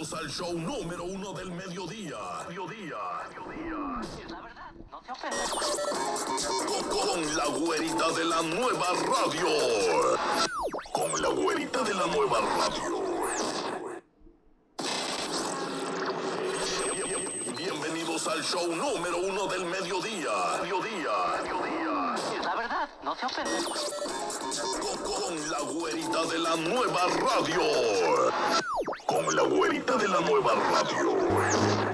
Bienvenidos al show número uno del mediodía. Mediodía. mediodía. Es la verdad, no te ofendas. Con, con la güerita de la nueva radio. Con la güerita de la nueva radio. Bienvenidos al show número uno del mediodía. Mediodía. mediodía. Es la verdad, no te ofendas. Con, con la güerita de la nueva radio. Con la güerita de la nueva radio.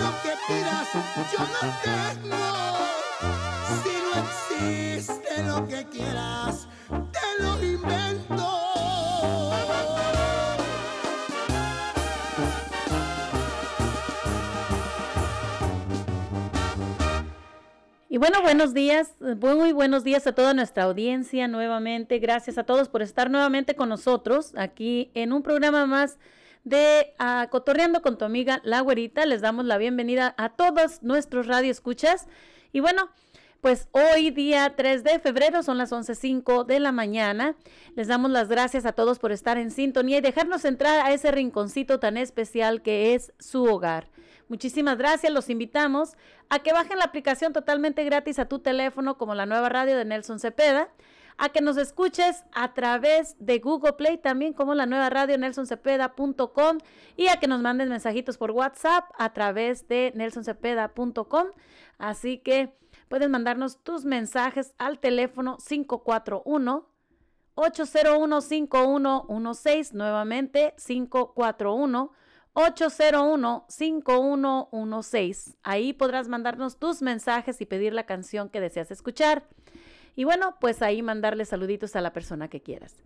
Lo que pidas, yo lo tengo. Si no existe lo que quieras, te lo invento. Y bueno, buenos días, muy buenos días a toda nuestra audiencia nuevamente. Gracias a todos por estar nuevamente con nosotros aquí en un programa más de ah, Cotorreando con tu amiga La Güerita. Les damos la bienvenida a todos nuestros radioescuchas. Y bueno, pues hoy día 3 de febrero son las 11.05 de la mañana. Les damos las gracias a todos por estar en sintonía y dejarnos entrar a ese rinconcito tan especial que es su hogar. Muchísimas gracias, los invitamos a que bajen la aplicación totalmente gratis a tu teléfono como la nueva radio de Nelson Cepeda, a que nos escuches a través de Google Play también como la nueva radio nelsoncepeda.com y a que nos mandes mensajitos por WhatsApp a través de nelsoncepeda.com. Así que puedes mandarnos tus mensajes al teléfono 541 801 5116 nuevamente 541 801-5116. Ahí podrás mandarnos tus mensajes y pedir la canción que deseas escuchar. Y bueno, pues ahí mandarle saluditos a la persona que quieras.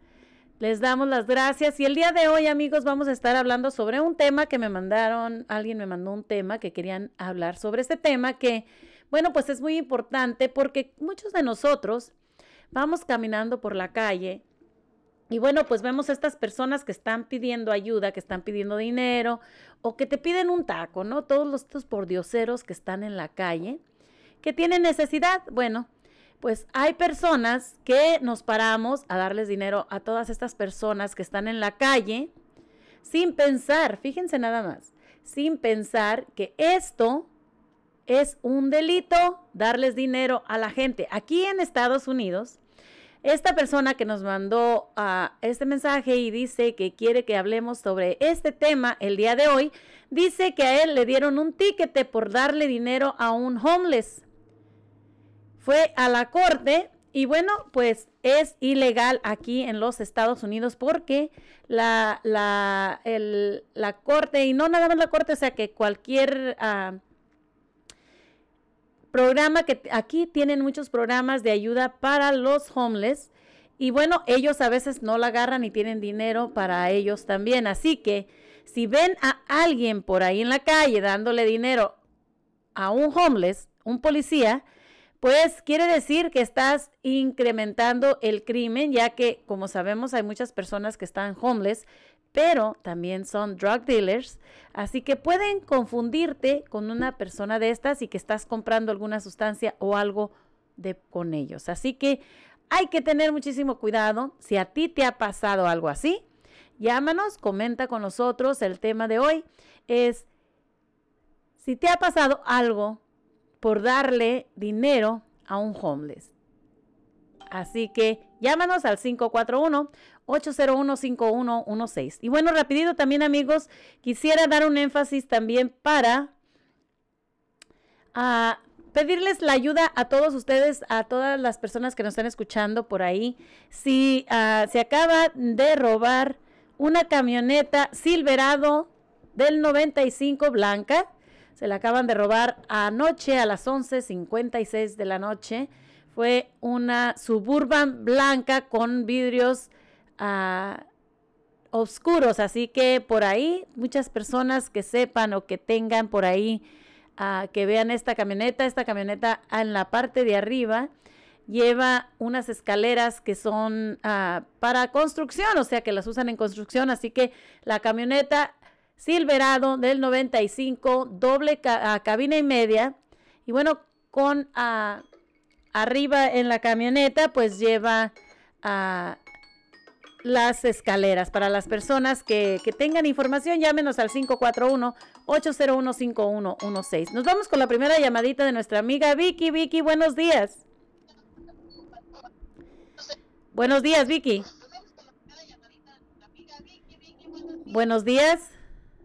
Les damos las gracias y el día de hoy amigos vamos a estar hablando sobre un tema que me mandaron, alguien me mandó un tema que querían hablar sobre este tema que, bueno, pues es muy importante porque muchos de nosotros vamos caminando por la calle y bueno, pues vemos estas personas que están pidiendo ayuda, que están pidiendo dinero o que te piden un taco, ¿no? Todos los estos pordioseros que están en la calle, que tienen necesidad. Bueno, pues hay personas que nos paramos a darles dinero a todas estas personas que están en la calle sin pensar, fíjense nada más, sin pensar que esto es un delito, darles dinero a la gente. Aquí en Estados Unidos, esta persona que nos mandó a este mensaje y dice que quiere que hablemos sobre este tema el día de hoy, dice que a él le dieron un tiquete por darle dinero a un homeless fue a la corte y bueno, pues es ilegal aquí en los Estados Unidos porque la, la, la corte, y no nada más la corte, o sea que cualquier ah, programa que aquí tienen muchos programas de ayuda para los homeless. Y bueno, ellos a veces no la agarran y tienen dinero para ellos también. Así que si ven a alguien por ahí en la calle dándole dinero a un homeless, un policía, pues quiere decir que estás incrementando el crimen, ya que, como sabemos, hay muchas personas que están homeless, pero también son drug dealers, así que pueden confundirte con una persona de estas y que estás comprando alguna sustancia o algo de con ellos. Así que hay que tener muchísimo cuidado. Si a ti te ha pasado algo así, llámanos, comenta con nosotros. El tema de hoy es si te ha pasado algo por darle dinero a un homeless. Así que llámanos al 541-801-5116. Y bueno, rapidito también amigos, quisiera dar un énfasis también para ah, pedirles la ayuda a todos ustedes, a todas las personas que nos están escuchando por ahí. Si uh, se acaba de robar una camioneta Silverado del 95 blanca, se la acaban de robar anoche a las 11.56 de la noche. Fue una suburban blanca con vidrios ah, oscuros, así que por ahí muchas personas que sepan o que tengan por ahí, ah, que vean esta camioneta, esta camioneta en la parte de arriba lleva unas escaleras que son ah, para construcción, o sea que las usan en construcción, así que la camioneta Silverado del 95, doble cabina y media. Y bueno, con arriba en la camioneta, pues lleva las escaleras. Para las personas que, que tengan información, llámenos al 541-801-5116. Nos vamos con la primera llamadita de nuestra amiga Vicky. Vicky, buenos días. Buenos días, Vicky. Buenos días.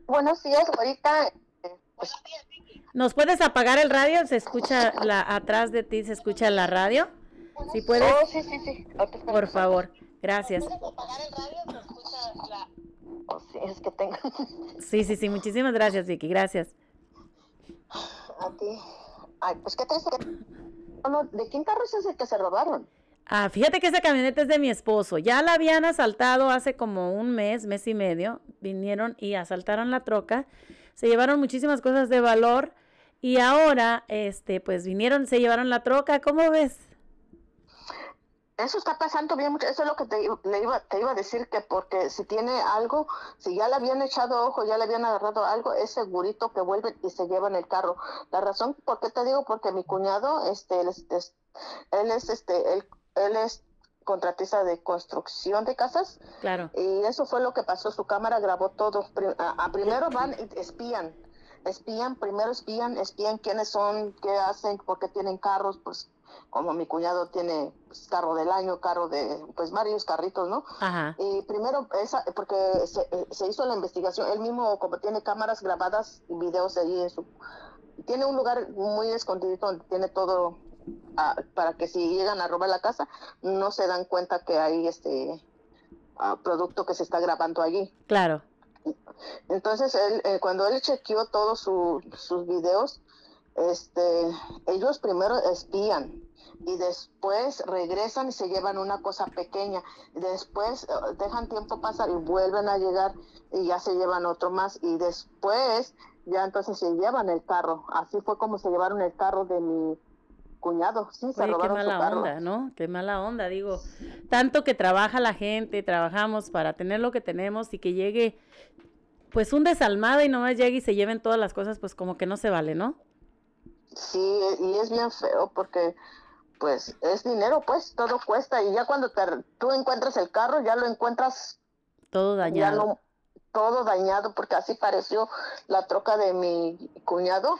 Buenos días, ahorita. Pues, ¿Nos puedes apagar el radio? Se escucha la atrás de ti, se escucha la radio. Si puedes. Oh, sí, sí, sí. Por favor, gracias. apagar el radio? Se escucha la. Oh, sí, es que tengo. sí, sí, sí. Muchísimas gracias, Vicky. Gracias. A ti. Ay, pues qué traes. ¿De quién carro es ese que se robaron? Ah, fíjate que esa camioneta es de mi esposo. Ya la habían asaltado hace como un mes, mes y medio. Vinieron y asaltaron la troca. Se llevaron muchísimas cosas de valor. Y ahora, este, pues vinieron, se llevaron la troca. ¿Cómo ves? Eso está pasando bien mucho. Eso es lo que te, iba, te iba a decir que porque si tiene algo, si ya le habían echado ojo, ya le habían agarrado algo, es segurito que vuelven y se llevan el carro. La razón por qué te digo, porque mi cuñado, este, él es, él es este, él él es contratista de construcción de casas. Claro. Y eso fue lo que pasó. Su cámara grabó todo. A, primero van y espían. Espían, primero espían, espían quiénes son, qué hacen, por qué tienen carros, pues como mi cuñado tiene pues, carro del año, carro de, pues varios carritos, ¿no? Ajá. Y primero, esa, porque se, se, hizo la investigación, él mismo como tiene cámaras grabadas y videos allí en su... Tiene un lugar muy escondido donde tiene todo para que si llegan a robar la casa no se dan cuenta que hay este producto que se está grabando allí. Claro. Entonces, él, eh, cuando él chequeó todos su- sus videos, este, ellos primero espían y después regresan y se llevan una cosa pequeña. Después eh, dejan tiempo pasar y vuelven a llegar y ya se llevan otro más y después ya entonces se llevan el carro. Así fue como se llevaron el carro de mi cuñado. Sí, se Oye, qué robaron su mala carro. onda, ¿no? Qué mala onda, digo. Tanto que trabaja la gente, trabajamos para tener lo que tenemos y que llegue, pues, un desalmado y nomás llegue y se lleven todas las cosas, pues, como que no se vale, ¿no? Sí, y es bien feo porque pues es dinero, pues todo cuesta y ya cuando te, tú encuentras el carro ya lo encuentras Todo ya dañado. no todo dañado porque así pareció la troca de mi cuñado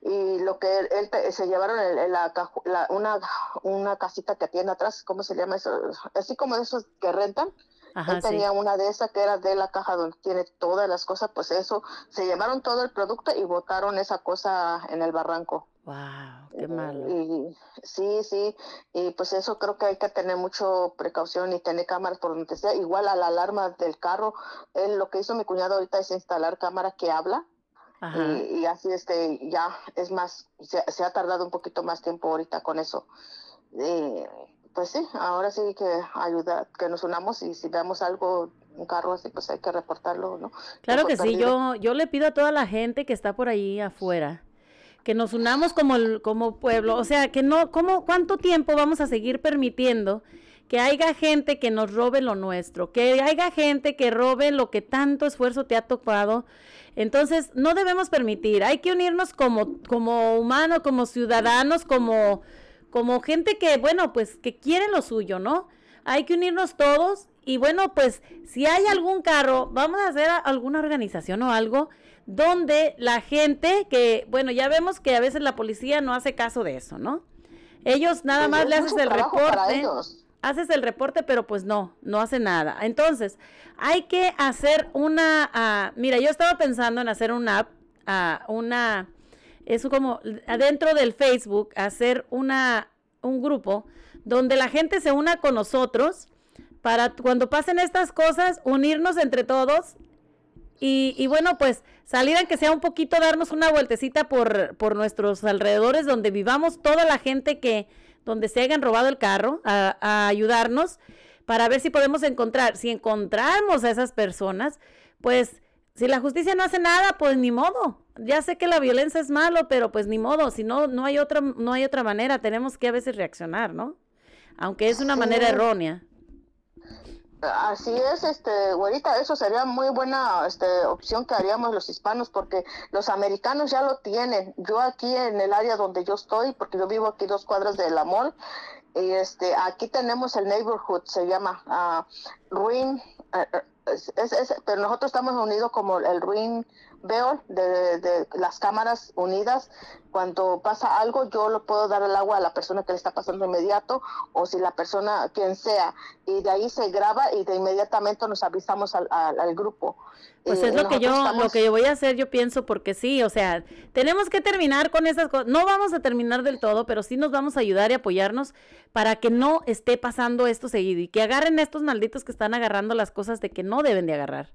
y lo que él, te- se llevaron el- el- la, la- una una casita que tiene atrás, ¿cómo se llama eso? Así como de esos que rentan. Ajá, Él sí. tenía una de esas que era de la caja donde tiene todas las cosas, pues eso, se llevaron todo el producto y botaron esa cosa en el barranco. Wow, qué malo. Y sí, sí, y pues eso creo que hay que tener mucho precaución y tener cámaras por donde sea. Igual a la alarma del carro, él, lo que hizo mi cuñado ahorita es instalar cámara que habla. Y, y así este ya es más, se, se ha tardado un poquito más tiempo ahorita con eso. Y, pues sí, ahora sí que ayuda, que nos unamos y si vemos algo, un carro así, pues hay que reportarlo, ¿no? Claro que sí, yo, yo le pido a toda la gente que está por ahí afuera que nos unamos como, el- como pueblo, o sea, que no, ¿cómo, ¿cuánto tiempo vamos a seguir permitiendo que haya gente que nos robe lo nuestro, que haya gente que robe lo que tanto esfuerzo te ha tocado? Entonces, no debemos permitir, hay que unirnos como, como humanos, como ciudadanos, como, como gente que, bueno, pues que quiere lo suyo, ¿no? Hay que unirnos todos y bueno, pues si hay algún carro, vamos a hacer a- alguna organización o algo donde la gente que, bueno, ya vemos que a veces la policía no hace caso de eso, ¿no? Ellos nada Pues más le haces mucho el para reporte ellos. Haces el reporte, pero pues no, no hace nada. Entonces, hay que hacer una, ah, mira, yo estaba pensando en hacer una app, ah, una, eso como adentro del Facebook, hacer una, un grupo donde la gente se una con nosotros para cuando pasen estas cosas, unirnos entre todos y, y bueno, pues salir aunque sea un poquito, darnos una vueltecita por, por nuestros alrededores donde vivamos toda la gente que, donde se hayan robado el carro, a, a ayudarnos para ver si podemos encontrar. Si encontramos a esas personas, pues si la justicia no hace nada, pues ni modo. Ya sé que la violencia es malo, pero pues ni modo. Si no, no hay otra, no hay otra manera. Tenemos que a veces reaccionar, ¿no? Aunque es una manera errónea. Así es, este, güerita, eso sería muy buena este, opción que haríamos los hispanos, porque los americanos ya lo tienen. Yo aquí en el área donde yo estoy, porque yo vivo aquí dos cuadras de la mall, y este, aquí tenemos el neighborhood, se llama ah, Ruin, es, es- es- pero nosotros estamos unidos como el Ruin Beol de, de las cámaras unidas. Cuando pasa algo, yo le puedo dar el agua a la persona que le está pasando inmediato, o si la persona, quien sea, y de ahí se graba y de inmediatamente nos avisamos al, al- al grupo. Pues Eh, es lo que yo, lo que yo voy a hacer, yo pienso, porque sí, o sea, tenemos que terminar con esas cosas. No vamos a terminar del todo, pero sí nos vamos a ayudar y apoyarnos para que no esté pasando esto seguido y que agarren estos malditos que están agarrando las cosas de que no deben de agarrar.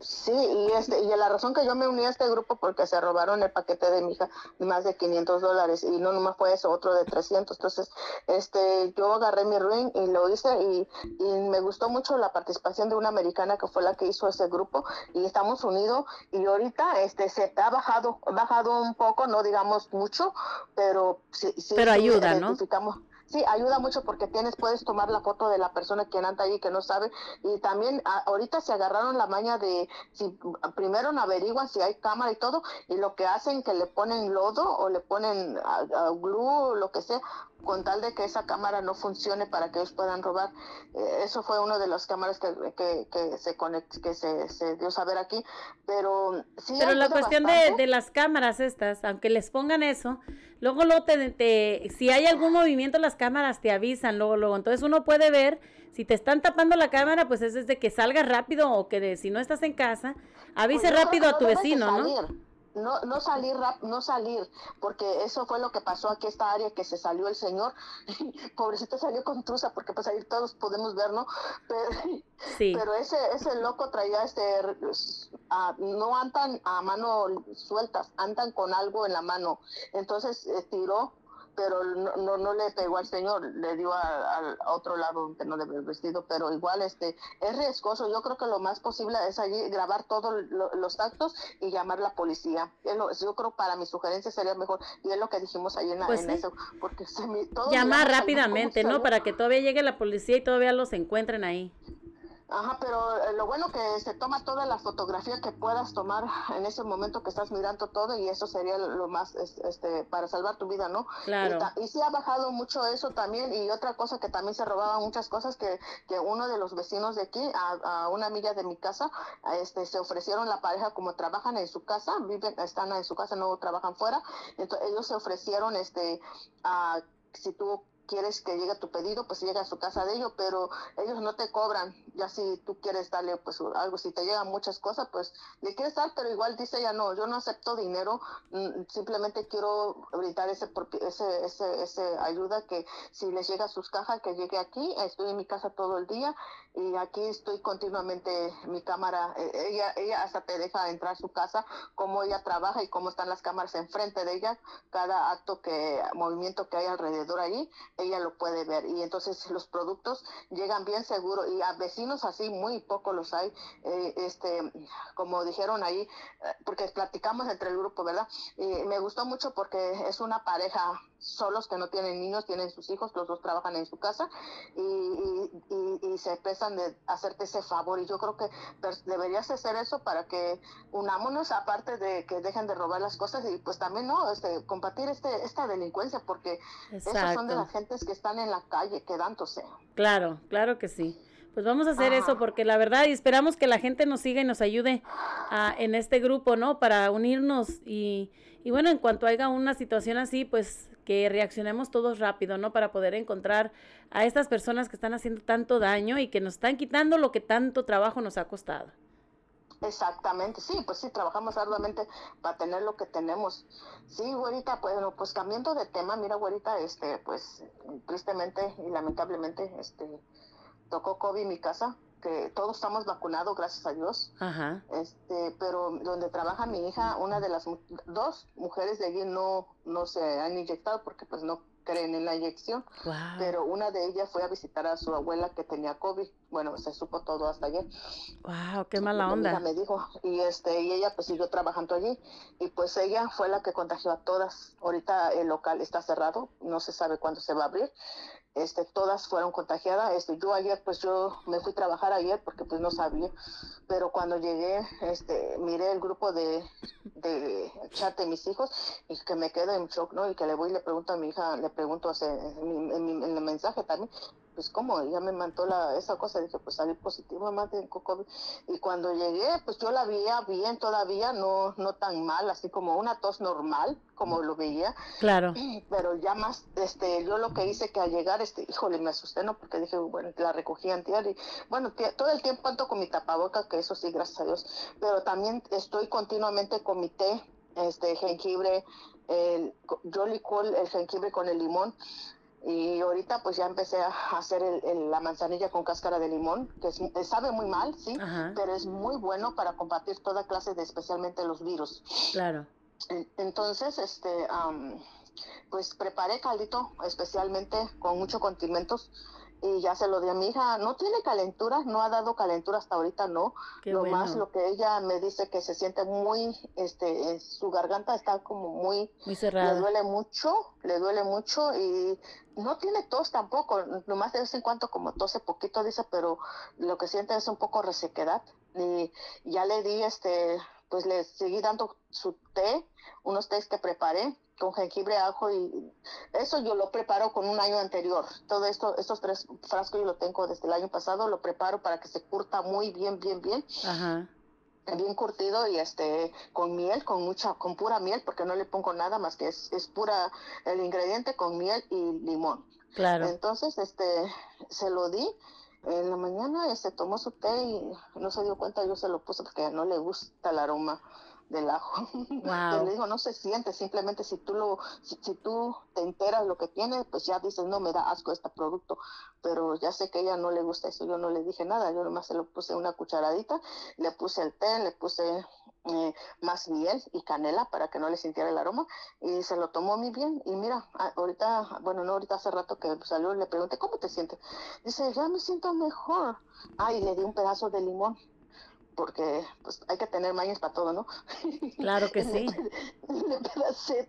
Sí, y, este, y la razón que yo me uní a este grupo porque se robaron el paquete de mi hija de más de 500 dólares y no nomás fue eso, otro de 300. Entonces, este, yo agarré mi ring y lo hice y, y me gustó mucho la participación de una americana que fue la que hizo ese grupo y estamos unidos y ahorita este, se ha bajado, bajado un poco, no digamos mucho, pero sí, sí, Pero ayuda, ¿no? Sí, ayuda mucho porque tienes, puedes tomar la foto de la persona que anda ahí que no sabe y también a- ahorita se agarraron la maña de si primero no averiguan si hay cámara y todo y lo que hacen que le ponen lodo o le ponen a, a glue lo que sea con tal de que esa cámara no funcione para que ellos puedan robar Eh, eso fue una de las cámaras que, que, que se conect, que se, se dio saber aquí pero sí Pero la cuestión de, de las cámaras estas, aunque les pongan eso, luego, luego te, te- si hay algún movimiento, las cámaras te avisan, luego, luego. Entonces uno puede ver, si te están tapando la cámara, pues es desde que salgas rápido o que de- si no estás en casa, avise Pues rápido a tu de vecino, ¿no? No, no salir rap, no salir, porque eso fue lo que pasó aquí esta área que se salió el señor, pobrecito salió con truza, porque pues ahí todos podemos ver, ¿no? Pero, Sí. pero ese, ese loco traía este, ah, no andan a mano sueltas, andan con algo en la mano, entonces eh, tiró pero no, no, no le pegó al señor, le dio al otro lado que no debe haber vestido, pero igual este es riesgoso. Yo creo que lo más posible es allí grabar todos lo- los actos y llamar a la policía. Yo creo para mi sugerencia sería mejor, y es lo que dijimos ahí en, la- Pues en sí. eso, porque se me, Llamar rápidamente, ¿no? Para que todavía llegue la policía y todavía los encuentren ahí. Ajá, pero eh, lo bueno que se toma toda la fotografía que puedas tomar en ese momento que estás mirando todo y eso sería lo más es- este para salvar tu vida, ¿no? Claro. Y, sí ha bajado mucho eso también y otra cosa que también se robaban muchas cosas que, que uno de los vecinos de aquí a, a una amiga de mi casa este se ofrecieron la pareja como trabajan en su casa, viven están en su casa, no trabajan fuera, entonces ellos se ofrecieron este a si tú quieres que llegue tu pedido, pues llega a su casa de ellos, pero ellos no te cobran, ya si tú quieres darle pues algo, si te llegan muchas cosas, pues le quieres dar, pero igual dice ella, no, yo no acepto dinero, mm, simplemente quiero brindar ese, ese, ese, ese ayuda que si les llega a sus cajas, que llegue aquí, estoy en mi casa todo el día y aquí estoy continuamente, mi cámara, eh, ella, ella hasta te deja entrar a su casa, cómo ella trabaja y cómo están las cámaras enfrente de ella, cada acto que, movimiento que hay alrededor ahí, ella lo puede ver. Y entonces los productos llegan bien seguro y a vecinos así muy poco los hay eh, este como dijeron ahí eh, porque platicamos entre el grupo verdad y me gustó mucho porque es una pareja solos que no tienen niños tienen sus hijos los dos trabajan en su casa y, y, y- y se empiezan de hacerte ese favor y yo creo que deberías hacer eso para que unámonos aparte de que dejen de robar las cosas y pues también no este combatir este esta delincuencia porque esas son de las gentes que están en la calle quedándose. Claro, claro que sí. Pues vamos a hacer eso Ajá. porque la verdad y esperamos que la gente nos siga y nos ayude a- en este grupo, ¿no? Para unirnos y, y bueno, en cuanto haya una situación así, pues que reaccionemos todos rápido, ¿no? Para poder encontrar a estas personas que están haciendo tanto daño y que nos están quitando lo que tanto trabajo nos ha costado. Exactamente, sí, pues sí, trabajamos arduamente para tener lo que tenemos. Sí, güerita, pues, bueno, pues cambiando de tema, mira, güerita, este, pues tristemente y lamentablemente, este, tocó COVID en mi casa, que todos estamos vacunados, gracias a Dios. Ajá. este pero donde trabaja mi hija una de las dos mujeres de allí no no se han inyectado porque pues no creen en la inyección Wow. pero una de ellas fue a visitar a su abuela que tenía covid bueno se supo todo hasta ayer Wow, qué mala onda. me dijo y este y ella pues siguió trabajando allí y pues ella fue la que contagió a todas ahorita el local está cerrado no se sabe cuándo se va a abrir este todas fueron contagiadas. Este yo ayer pues yo me fui a trabajar ayer porque pues no sabía. Pero cuando llegué este miré el grupo de de chat de mis hijos y que me quedo en shock no y que le voy y le pregunto a mi hija le pregunto en, en en el mensaje también pues cómo ella me mandó la esa cosa dije pues salí positivo mamá de COVID. Y cuando llegué pues yo la veía bien todavía no no tan mal así como una tos normal como lo veía. Claro. pero ya más este yo lo que hice que al llegar este híjole me asusté no porque dije bueno la recogí antier y bueno todo el tiempo ando con mi tapaboca que eso sí gracias a Dios. Pero también estoy continuamente con mi té este jengibre el yo licuo el el jengibre con el limón y ahorita pues ya empecé a hacer el- el- la manzanilla con cáscara de limón que es- eh, sabe muy mal sí Ajá. pero es muy bueno para combatir toda clase de especialmente los virus Claro. en- Entonces, este, am, pues preparé caldito especialmente con muchos condimentos y ya se lo di a mi hija. No tiene calentura, no ha dado calentura hasta ahorita, no. Qué lo bueno. más lo que ella me dice que se siente muy, este, su garganta está como muy, Muy le cerrada. duele mucho, le duele mucho y no tiene tos tampoco, nomás de vez en cuando como tose poquito dice, pero lo que siente es un poco resequedad y ya le di este, pues le seguí dando su té, unos tés que preparé con jengibre, ajo y eso yo lo preparo con un año anterior. Todo esto, estos tres frascos yo lo tengo desde el año pasado, lo preparo para que se curta muy bien, bien, bien Ajá. bien curtido y este con miel, con mucha, con pura miel, porque no le pongo nada más que es, es pura el ingrediente con miel y limón. Claro. Entonces, este, se lo di en la mañana, este tomó su té y no se dio cuenta, yo se lo puse porque no le gusta el aroma del ajo. Wow. le digo, no se siente, simplemente si tú lo, si, si, tú te enteras lo que tiene, pues ya dices, no, me da asco este producto. Pero ya sé que a ella no le gusta eso, yo no le dije nada, yo nomás se lo puse una cucharadita, le puse el té, le puse eh, más miel y canela para que no le sintiera el aroma y se lo tomó muy bien y mira, ahorita, bueno, no ahorita hace rato que salió le pregunté, ¿cómo te sientes? Dice, ya me siento mejor. Ah, y le di un pedazo de limón porque pues hay que tener mañas para todo, ¿no? Claro que sí. le pedacé,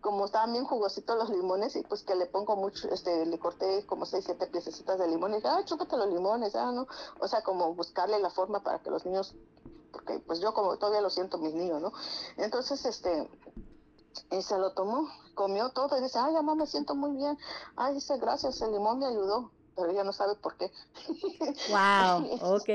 como estaban bien jugositos los limones y pues que le pongo mucho, este, le corté como seis, siete piececitas de limón y dije, ah, chúpate los limones, ah, ¿no? O sea, como buscarle la forma para que los niños porque pues yo como todavía lo siento mis niños, ¿no? Entonces, este, y se lo tomó, comió todo y dice, ay, mamá, me siento muy bien. Ay, dice, gracias, el limón me ayudó, pero ella no sabe por qué. Wow, ok.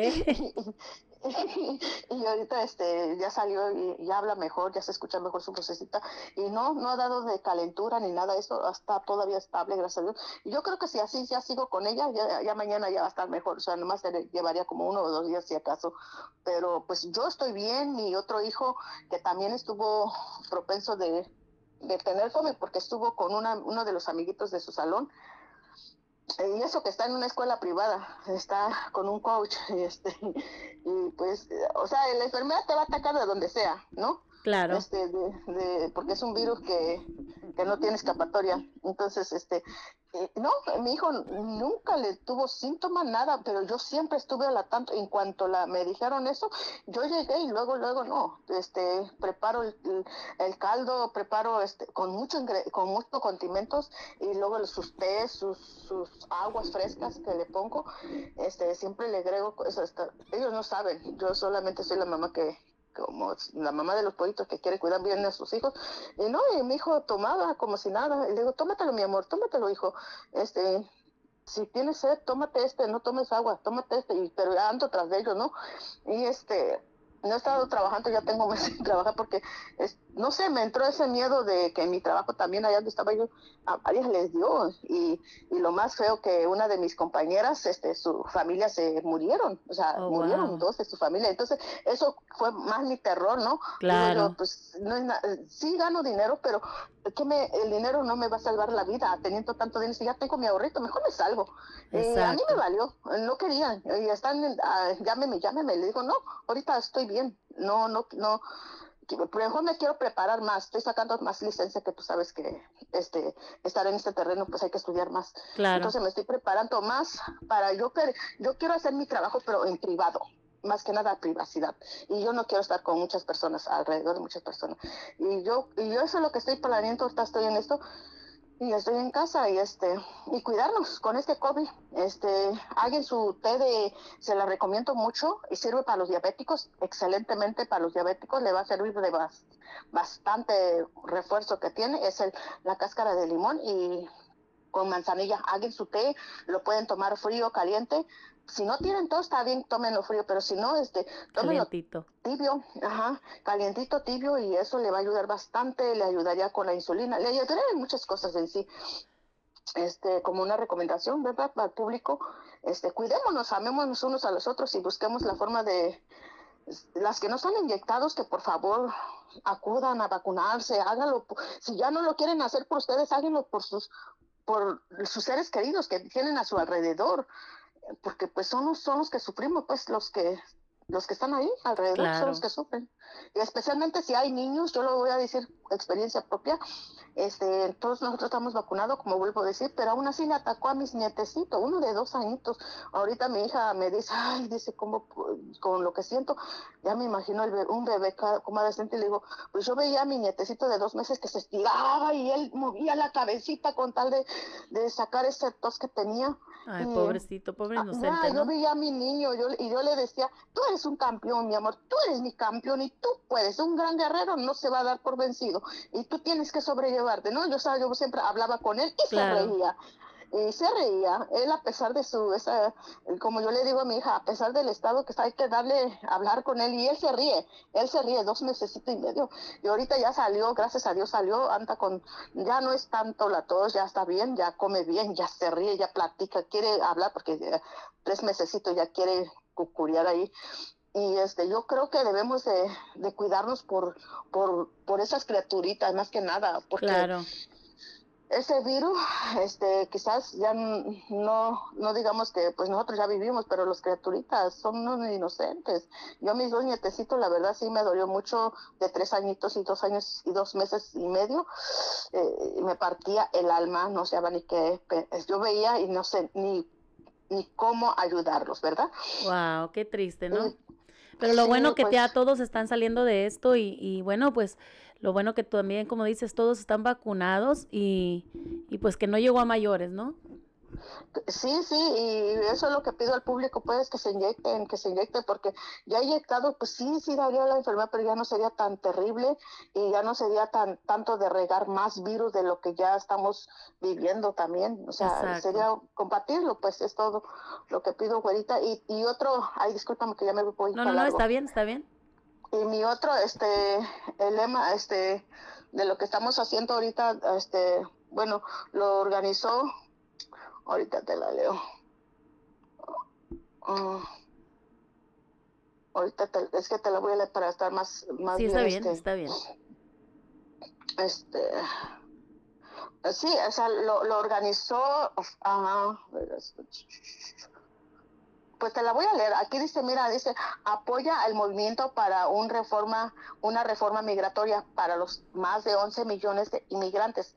y ahorita este ya salió y ya habla mejor, ya se escucha mejor su vocecita. Y no no ha dado de calentura ni nada eso, está todavía estable, gracias a Dios. Y yo creo que si así ya sigo con ella, ya, ya mañana ya va a estar mejor, o sea, nomás llevaría como uno o dos días si acaso, pero pues yo estoy bien, mi otro hijo que también estuvo propenso de, de tener COVID porque estuvo con una, uno de los amiguitos de su salón, y eso que está en una escuela privada, está con un coach, y este, y pues, o sea, la enfermedad te va a atacar de donde sea, ¿no? Claro. Este, de, de, porque es un virus que, que no tiene escapatoria. Entonces, este, eh, no, mi hijo nunca le tuvo síntomas, nada, pero yo siempre estuve a la tanto, en cuanto la, me dijeron eso, yo llegué y luego, luego no, este, preparo el, el, caldo, preparo este, con mucho, con muchos condimentos y luego sus tés, sus, sus aguas frescas que le pongo, este, siempre le agrego, eso, ellos no saben, yo solamente soy la mamá que, como la mamá de los pollitos que quiere cuidar bien a sus hijos. Y no, y mi hijo tomaba como si nada. Y le digo, tómatelo, mi amor, tómatelo, hijo. Este, si tienes sed, tómate este, no tomes agua, tómate este. Y, pero ando tras de ellos, ¿no? Y este, no he estado trabajando, ya tengo meses sin trabajar porque, es, no sé, me entró ese miedo de que mi trabajo también allá donde estaba yo, a varias les dio. Y, y lo más feo que una de mis compañeras, este, su familia se murieron, o sea, Oh, murieron wow. dos de su familia. Entonces, eso fue más mi terror, ¿no? Claro. Yo, pues, no es sí gano dinero, pero que me, el dinero no me va a salvar la vida teniendo tanto dinero. Si ya tengo mi ahorrito, mejor me salgo. A mí me valió, no querían. Y están, ah, llámeme, llámeme. Le digo, no, ahorita estoy bien. No, no, no. Mejor me quiero preparar más. Estoy sacando más licencia que tú sabes que este estar en este terreno, pues hay que estudiar más. Claro. Entonces me estoy preparando más para yo yo quiero hacer mi trabajo, pero en privado más que nada privacidad y yo no quiero estar con muchas personas alrededor de muchas personas y yo y yo eso es lo que estoy planeando ahorita estoy en esto y estoy en casa y este y cuidarnos con este COVID. Este hagan su té de se la recomiendo mucho y sirve para los diabéticos excelentemente para los diabéticos le va a servir de bas- bastante refuerzo que tiene es el la cáscara de limón y con manzanilla. Hagan su té lo pueden tomar frío caliente si no tienen todo está bien tómenlo frío pero si no este tómenlo Calientito. tibio, ajá, calientito, tibio, y eso le va a ayudar bastante, le ayudaría con la insulina, le ayudaría en muchas cosas en sí. Este, como una recomendación, ¿verdad? Para el público, este, cuidémonos, amémonos unos a los otros y busquemos la forma de, las que no están inyectados, que por favor acudan a vacunarse, háganlo, si ya no lo quieren hacer por ustedes, háganlo por sus, por sus seres queridos que tienen a su alrededor, porque pues son los, son los que sufrimos, pues los que los que están ahí alrededor Claro. son los que sufren. Y especialmente si hay niños, yo lo voy a decir experiencia propia, este, todos nosotros estamos vacunados, como vuelvo a decir, pero aún así le atacó a mis nietecitos, uno de dos añitos. Ahorita mi hija me dice, ay, dice, como con lo que siento, ya me imagino el bebé- un bebé como adolescente y le digo, pues yo veía a mi nietecito de dos meses que se estiraba y él movía la cabecita con tal de, de sacar ese tos que tenía. Ay, Y, pobrecito, pobre Ah, inocente, yo ¿no? veía a mi niño yo, y yo le decía, tú eres un campeón, mi amor, tú eres mi campeón y tú puedes, un gran guerrero no se va a dar por vencido y tú tienes que sobrellevarte, ¿no? Yo, sabía, yo siempre hablaba con él y Claro. se reía. Y se reía, él a pesar de su, esa, como yo le digo a mi hija, a pesar del estado que está, hay que darle, hablar con él y él se ríe, él se ríe dos meses y medio y ahorita ya salió, gracias a Dios salió, anda con, ya no es tanto la tos, ya está bien, ya come bien, ya se ríe, ya platica, quiere hablar porque ya tres mesecitos ya quiere cucuriar ahí y este yo creo que debemos de, de cuidarnos por, por por esas criaturitas más que nada porque Claro. ese virus este quizás ya no no digamos que pues nosotros ya vivimos pero los criaturitas son unos inocentes yo a mis dos nietecitos la verdad sí me dolió mucho de tres añitos y dos años y dos meses y medio eh, me partía el alma no sabía ni qué yo veía y no sé ni ni cómo ayudarlos verdad Wow, qué triste, ¿no? Pero lo sí, bueno que ya pues. todos están saliendo de esto y, y bueno, pues lo bueno que también, como dices, todos están vacunados y, y pues que no llegó a mayores, ¿no? Sí, sí, y eso es lo que pido al público, pues, que se inyecten, que se inyecten, porque ya inyectado, pues sí, sí daría la enfermedad, pero ya no sería tan terrible y ya no sería tan tanto de regar más virus de lo que ya estamos viviendo también. O sea, Exacto. sería compartirlo, pues es todo lo que pido, güerita. Y, y otro, ay, discúlpame que ya me voy No, no, no, está bien, está bien. Y mi otro, este, el lema, este, de lo que estamos haciendo ahorita, este, bueno, lo organizó, ahorita te la leo. Ah, ahorita te- es que te la voy a leer para estar más, más Sí, está bien, este, está bien. este, sí, o sea, lo, lo organizó, ah, pues te la voy a leer. Aquí dice, mira, dice, apoya el movimiento para un reforma, una reforma migratoria para los más de 11 millones de inmigrantes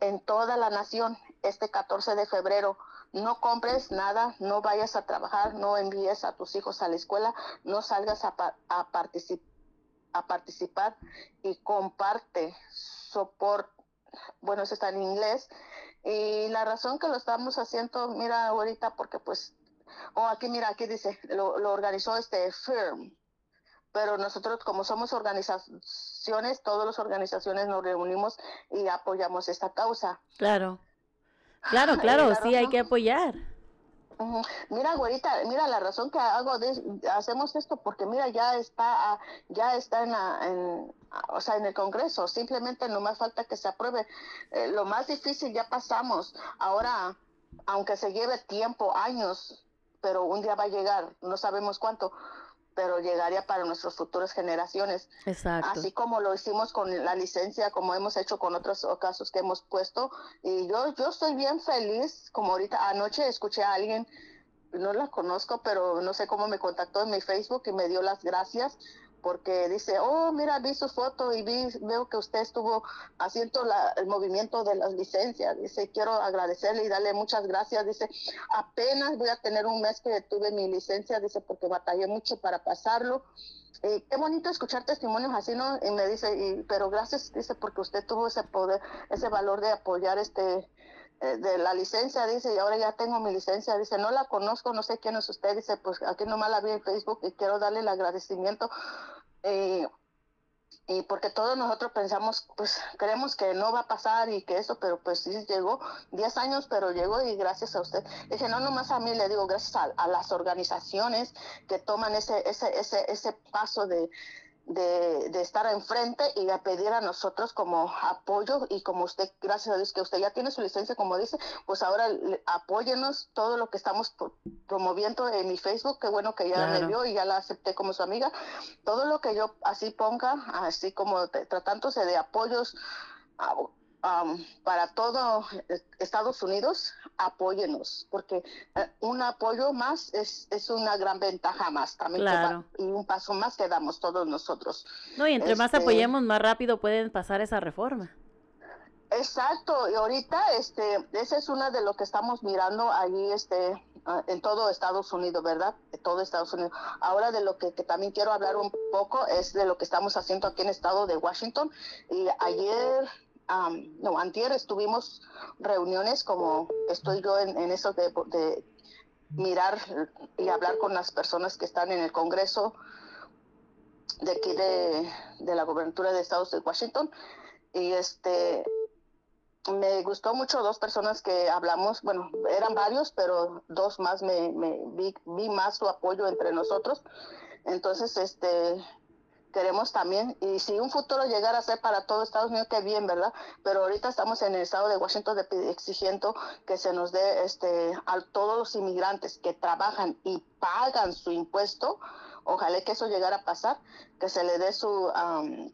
en toda la nación este 14 de febrero. No compres nada, no vayas a trabajar, no envíes a tus hijos a la escuela, no salgas a, a, particip- a participar y comparte, soporte. Bueno, eso está en inglés. Y la razón que lo estamos haciendo, mira, ahorita, porque pues Oh, aquí mira, aquí dice, lo, organizó este firm. Pero nosotros como somos organizaciones, todas las organizaciones nos reunimos y apoyamos esta causa. Claro. Claro, claro, la sí, hay que apoyar. Mira, güerita, mira la razón que hago de, hacemos esto porque mira ya está ah, ya está en la en, o sea en el Congreso simplemente no más falta que se apruebe Eh, lo más difícil ya pasamos ahora aunque se lleve tiempo años pero un día va a llegar no sabemos cuánto pero llegaría para nuestras futuras generaciones Exacto. así como lo hicimos con la licencia, como hemos hecho con otros casos que hemos puesto. Y yo, yo estoy bien feliz, como ahorita anoche escuché a alguien, no la conozco, pero no sé cómo me contactó en mi Facebook y me dio las gracias porque dice, oh, mira, vi su foto y vi, veo que usted estuvo haciendo la- el movimiento de las licencias. Dice, quiero agradecerle y darle muchas gracias. Dice, apenas voy a tener un mes que tuve mi licencia, dice, porque batallé mucho para pasarlo. Y qué bonito escuchar testimonios así, ¿no? Y me dice, y, pero gracias, dice, porque usted tuvo ese poder, ese valor de apoyar este eh, de la licencia, dice, y ahora ya tengo mi licencia, dice, no la conozco, no sé quién es usted, dice, pues aquí nomás la vi en Facebook y quiero darle el agradecimiento. eh, y porque todos nosotros pensamos, pues creemos que no va a pasar y que eso, pero pues sí llegó 10 años, pero llegó y gracias a usted. Dije, no nomás a mí, le digo, gracias a, a las organizaciones que toman ese, ese, ese, ese paso de, de, de estar enfrente y a pedir a nosotros como apoyo y como usted, gracias a Dios que usted ya tiene su licencia, como dice, pues ahora le- apóyenos todo lo que estamos pro- promoviendo en mi Facebook, qué bueno que ya Claro. me vio y ya la acepté como su amiga, todo lo que yo así ponga, así como tratándose de apoyos um, para todo eh, Estados Unidos, apóyenos, porque eh, un apoyo más es, es una gran ventaja más también Claro. y un paso más que damos todos nosotros. No, y entre más este- apoyemos, más rápido pueden pasar esa reforma. Exacto, y ahorita este, ese es una de lo que estamos mirando allí este, ah, en todo Estados Unidos, ¿verdad? En todo Estados Unidos. Ahora de lo que, que también quiero hablar un poco es de lo que estamos haciendo aquí en el estado de Washington. Y ayer, am, no, antier estuvimos reuniones como estoy yo en, eso de, de mirar y hablar con las personas que están en el Congreso de aquí de, de la gobernatura de Estados de Washington. Y este, me gustó mucho dos personas que hablamos, bueno, eran varios, pero dos más me, me vi, vi más su apoyo entre nosotros. Entonces, este, queremos también, y si un futuro llegara a ser para todo Estados Unidos, qué bien, ¿verdad? Pero ahorita estamos en el estado de Washington exigiendo que se nos dé este, a todos los inmigrantes que trabajan y pagan su impuesto, Ojalá que eso llegara a pasar, que se le dé su, am,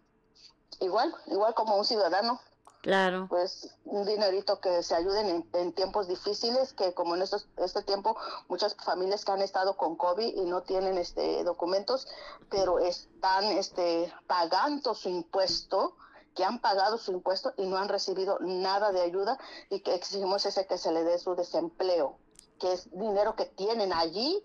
igual, igual como un ciudadano, Claro. pues un dinerito que se ayuden en, tiempos difíciles, que como en estos, este tiempo muchas familias que han estado con COVID y no tienen este documentos, pero están este pagando su impuesto, que han pagado su impuesto y no han recibido nada de ayuda y que exigimos ese que se le dé su desempleo, que es dinero que tienen allí,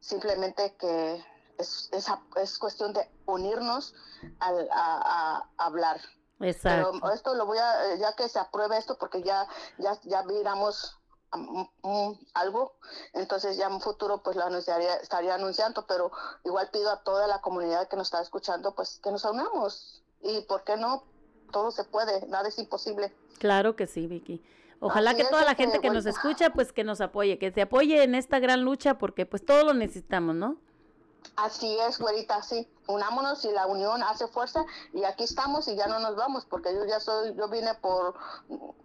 simplemente que es, es, es cuestión de unirnos al, a- a hablar. Exacto. Pero esto lo voy a, eh, ya que se apruebe esto, porque ya, ya, ya miramos um, um, algo, entonces ya en un futuro pues lo anunciaría, estaría anunciando, pero igual pido a toda la comunidad que nos está escuchando pues que nos unamos y por qué no, todo se puede, nada es imposible. Claro que sí, Vicky. Ojalá Así que toda la gente que nos bueno. escucha, pues que nos apoye, que se apoye en esta gran lucha, porque pues todos lo necesitamos, ¿no? Así es, güerita, sí. Unámonos y la unión hace fuerza y aquí estamos y ya no nos vamos porque yo ya soy, yo vine por,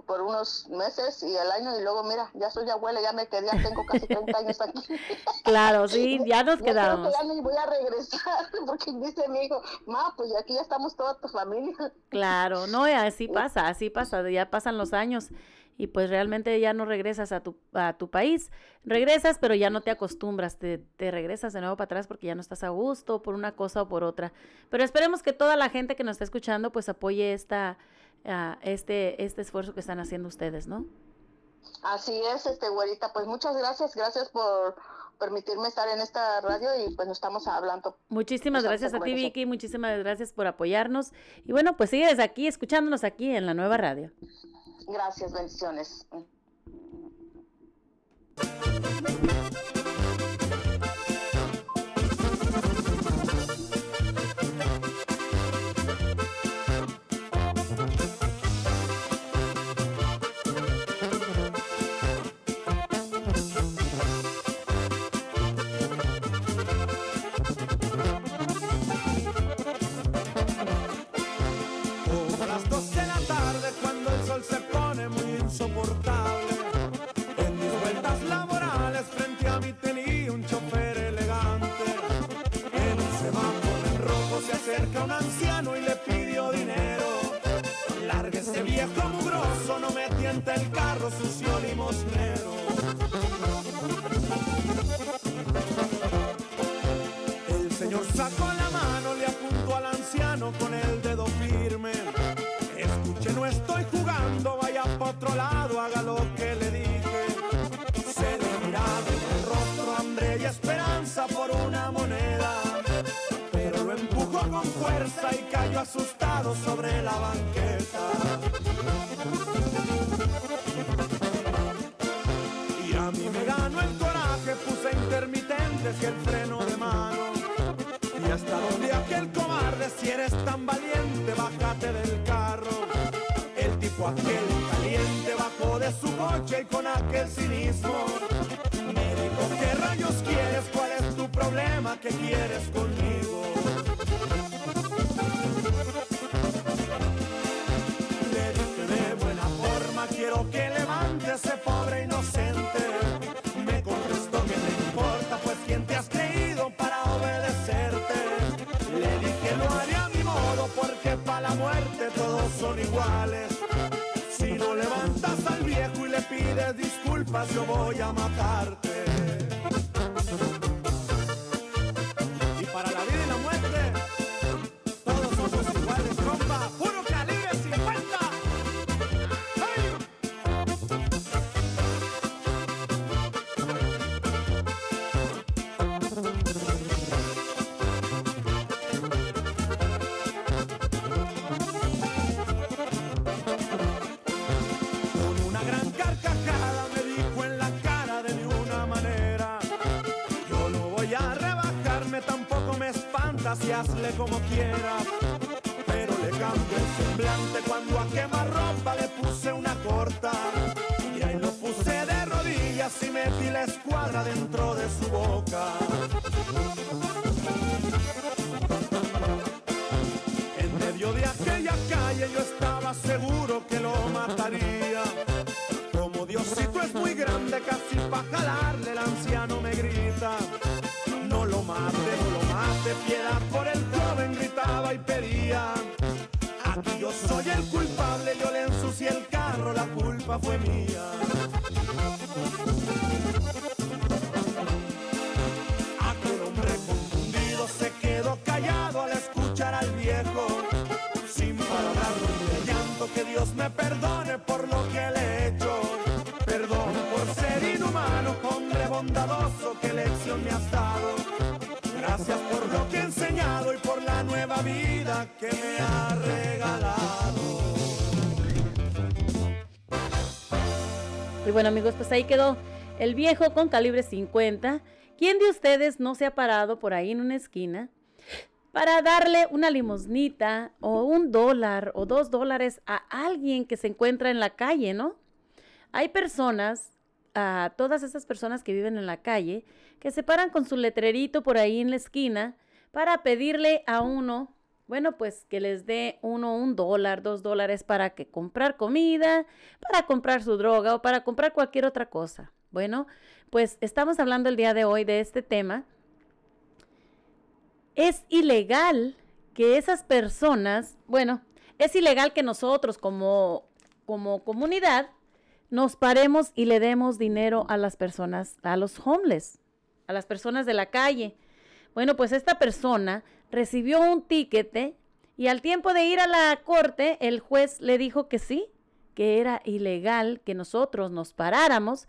por unos meses y el año y luego mira, ya soy abuela, ya me quedé, ya tengo casi 30 años aquí. Claro, sí, ya nos creo quedamos. que ya ni voy a regresar porque dice mi hijo, ma, pues aquí ya estamos toda tu familia. Claro, no, así pasa, así pasa, ya pasan los años y pues realmente ya no regresas a tu, a tu país. Regresas, pero ya no te acostumbras, te, te regresas de nuevo para atrás porque ya no estás a gusto por una cosa o por otra. Pero esperemos que toda la gente que nos está escuchando pues apoye esta, ah, este, este esfuerzo que están haciendo ustedes, ¿no? Así es, este güerita, pues muchas gracias, gracias por permitirme estar en esta radio y pues nos estamos hablando. Muchísimas gracias a ti. Vicky, muchísimas gracias por apoyarnos. Y bueno, pues sigues aquí, escuchándonos aquí en la nueva radio. Gracias, bendiciones. El carro sucio limosnero. El señor sacó la mano, le apuntó al anciano con el dedo firme. Escuche, no estoy jugando, vaya para otro lado, y cayó asustado sobre la banqueta. Y a mí me ganó el coraje, puse intermitentes y el freno de mano. Y hasta donde aquel cobarde, si eres tan valiente, bájate del carro. El tipo aquel caliente bajó de su coche y con aquel cinismo me dijo, ¿qué rayos quieres? ¿Cuál es tu problema? ¿Qué quieres conmigo? Si no levantas al viejo y le pides disculpas, yo voy a matarte. Hazle como quieras. Pero le cambié el semblante cuando a quemarropa le puse una corta. Y ahí lo puse de rodillas y metí la escuadra dentro de su boca. En medio de aquella calle yo estaba seguro que lo mataría. Como Diosito es muy grande, casi pa' jalarle, el anciano Yo soy el culpable, yo le ensucié el carro, la culpa fue mía. Aquel hombre confundido se quedó callado al escuchar al viejo, sin palabras llanto, que Dios me perdone por lo que le he hecho. Perdón por ser inhumano, hombre bondadoso, qué lección me has dado. Gracias por lo que he enseñado y por la nueva vida que me ha regalado. Y bueno amigos, pues ahí quedó el viejo con calibre 50. ¿Quién de ustedes no se ha parado por ahí en una esquina para darle una limosnita o un dólar o dos dólares a alguien que se encuentra en la calle, ¿no? Hay personas, a todas esas personas que viven en la calle, que se paran con su letrerito por ahí en la esquina para pedirle a uno, bueno, pues que les dé uno un dólar, dos dólares para que comprar comida, para comprar su droga o para comprar cualquier otra cosa. Bueno, pues estamos hablando el día de hoy de este tema. Es ilegal que esas personas, bueno, es ilegal que nosotros como, como comunidad nos paremos y le demos dinero a las personas, a los homeless, a las personas de la calle. Bueno, pues esta persona recibió un tiquete y al tiempo de ir a la corte, el juez le dijo que sí, que era ilegal que nosotros nos paráramos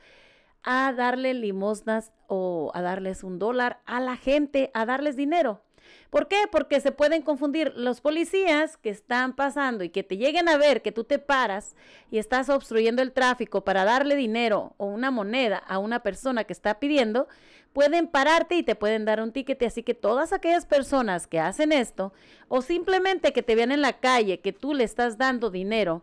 a darle limosnas o a darles un dólar a la gente, a darles dinero. ¿Por qué? Porque se pueden confundir los policías que están pasando y que te lleguen a ver que tú te paras y estás obstruyendo el tráfico para darle dinero o una moneda a una persona que está pidiendo, pueden pararte y te pueden dar un ticket. Así que todas aquellas personas que hacen esto o simplemente que te vean en la calle que tú le estás dando dinero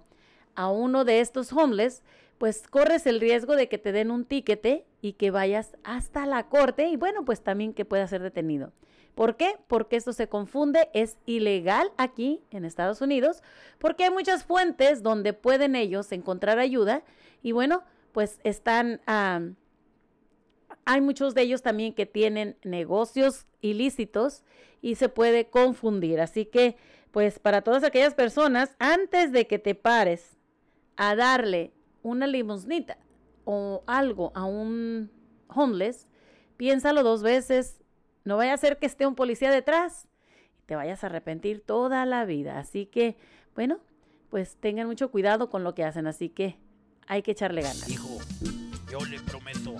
a uno de estos homeless, pues corres el riesgo de que te den un tiquete y que vayas hasta la corte y bueno, pues también que pueda ser detenido. ¿Por qué? Porque esto se confunde, es ilegal aquí en Estados Unidos, porque hay muchas fuentes donde pueden ellos encontrar ayuda y bueno, pues están, hay muchos de ellos también que tienen negocios ilícitos y se puede confundir. Así que, pues para todas aquellas personas, antes de que te pares a darle una limosnita o algo a un homeless, piénsalo dos veces, no vaya a ser que esté un policía detrás y te vayas a arrepentir toda la vida. Así que, bueno, pues tengan mucho cuidado con lo que hacen. Así que hay que echarle ganas. Hijo, yo le prometo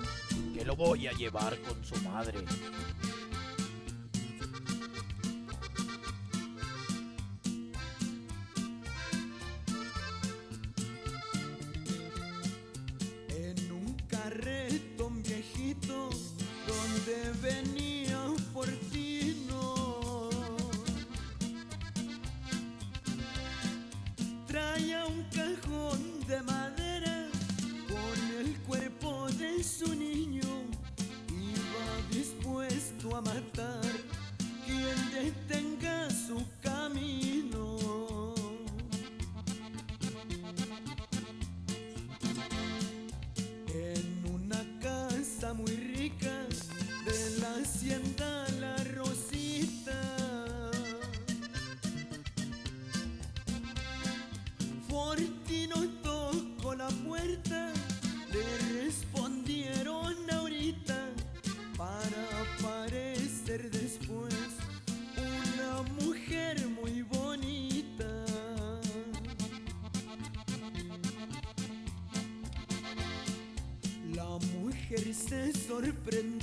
que lo voy a llevar con su madre. En un carretón viejito donde venía Traía un cajón de madera con el cuerpo de su niño. Iba dispuesto a matar quien detenga su camino. Fortino tocó la puerta, le respondieron ahorita para aparecer después una mujer muy bonita. La mujer se sorprendió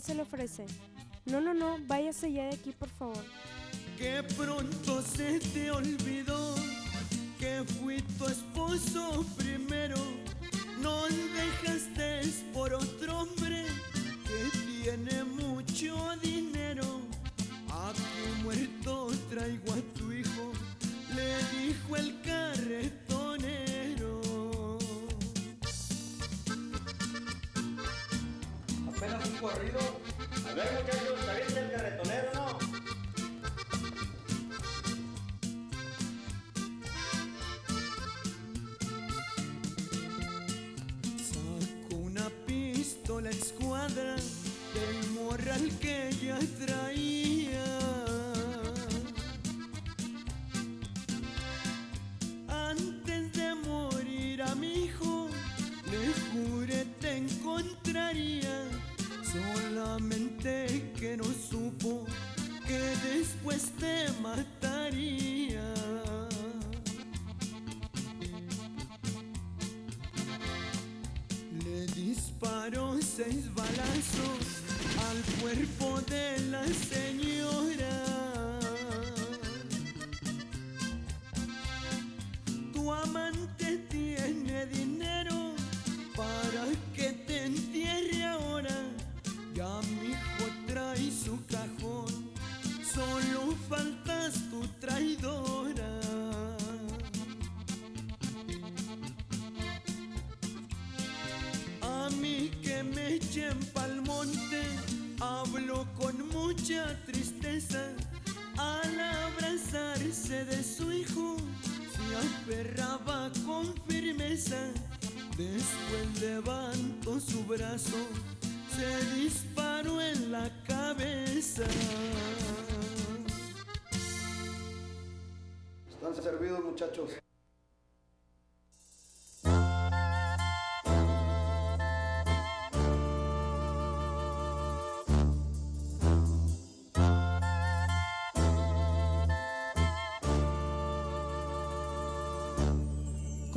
¿Qué se le ofrece? No, no, no, váyase ya de aquí, por favor. que pronto se te olvidó que fui tu esposo primero. No dejaste por otro hombre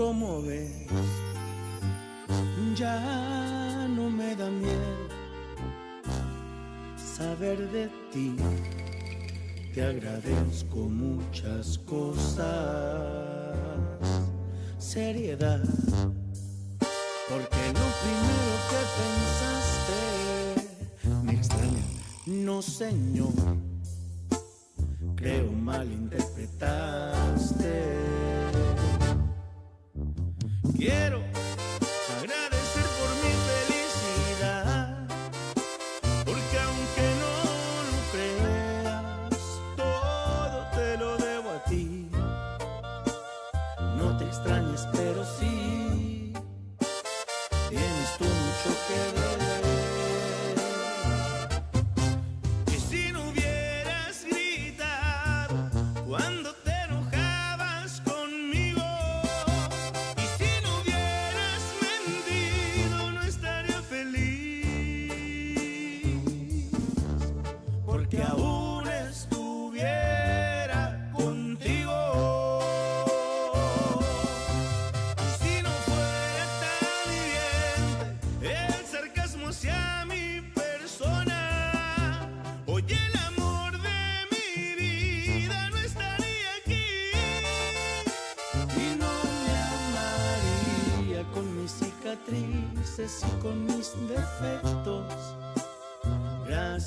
como ves, ya no me da miedo saber de ti. Te agradezco muchas cosas, seriedad.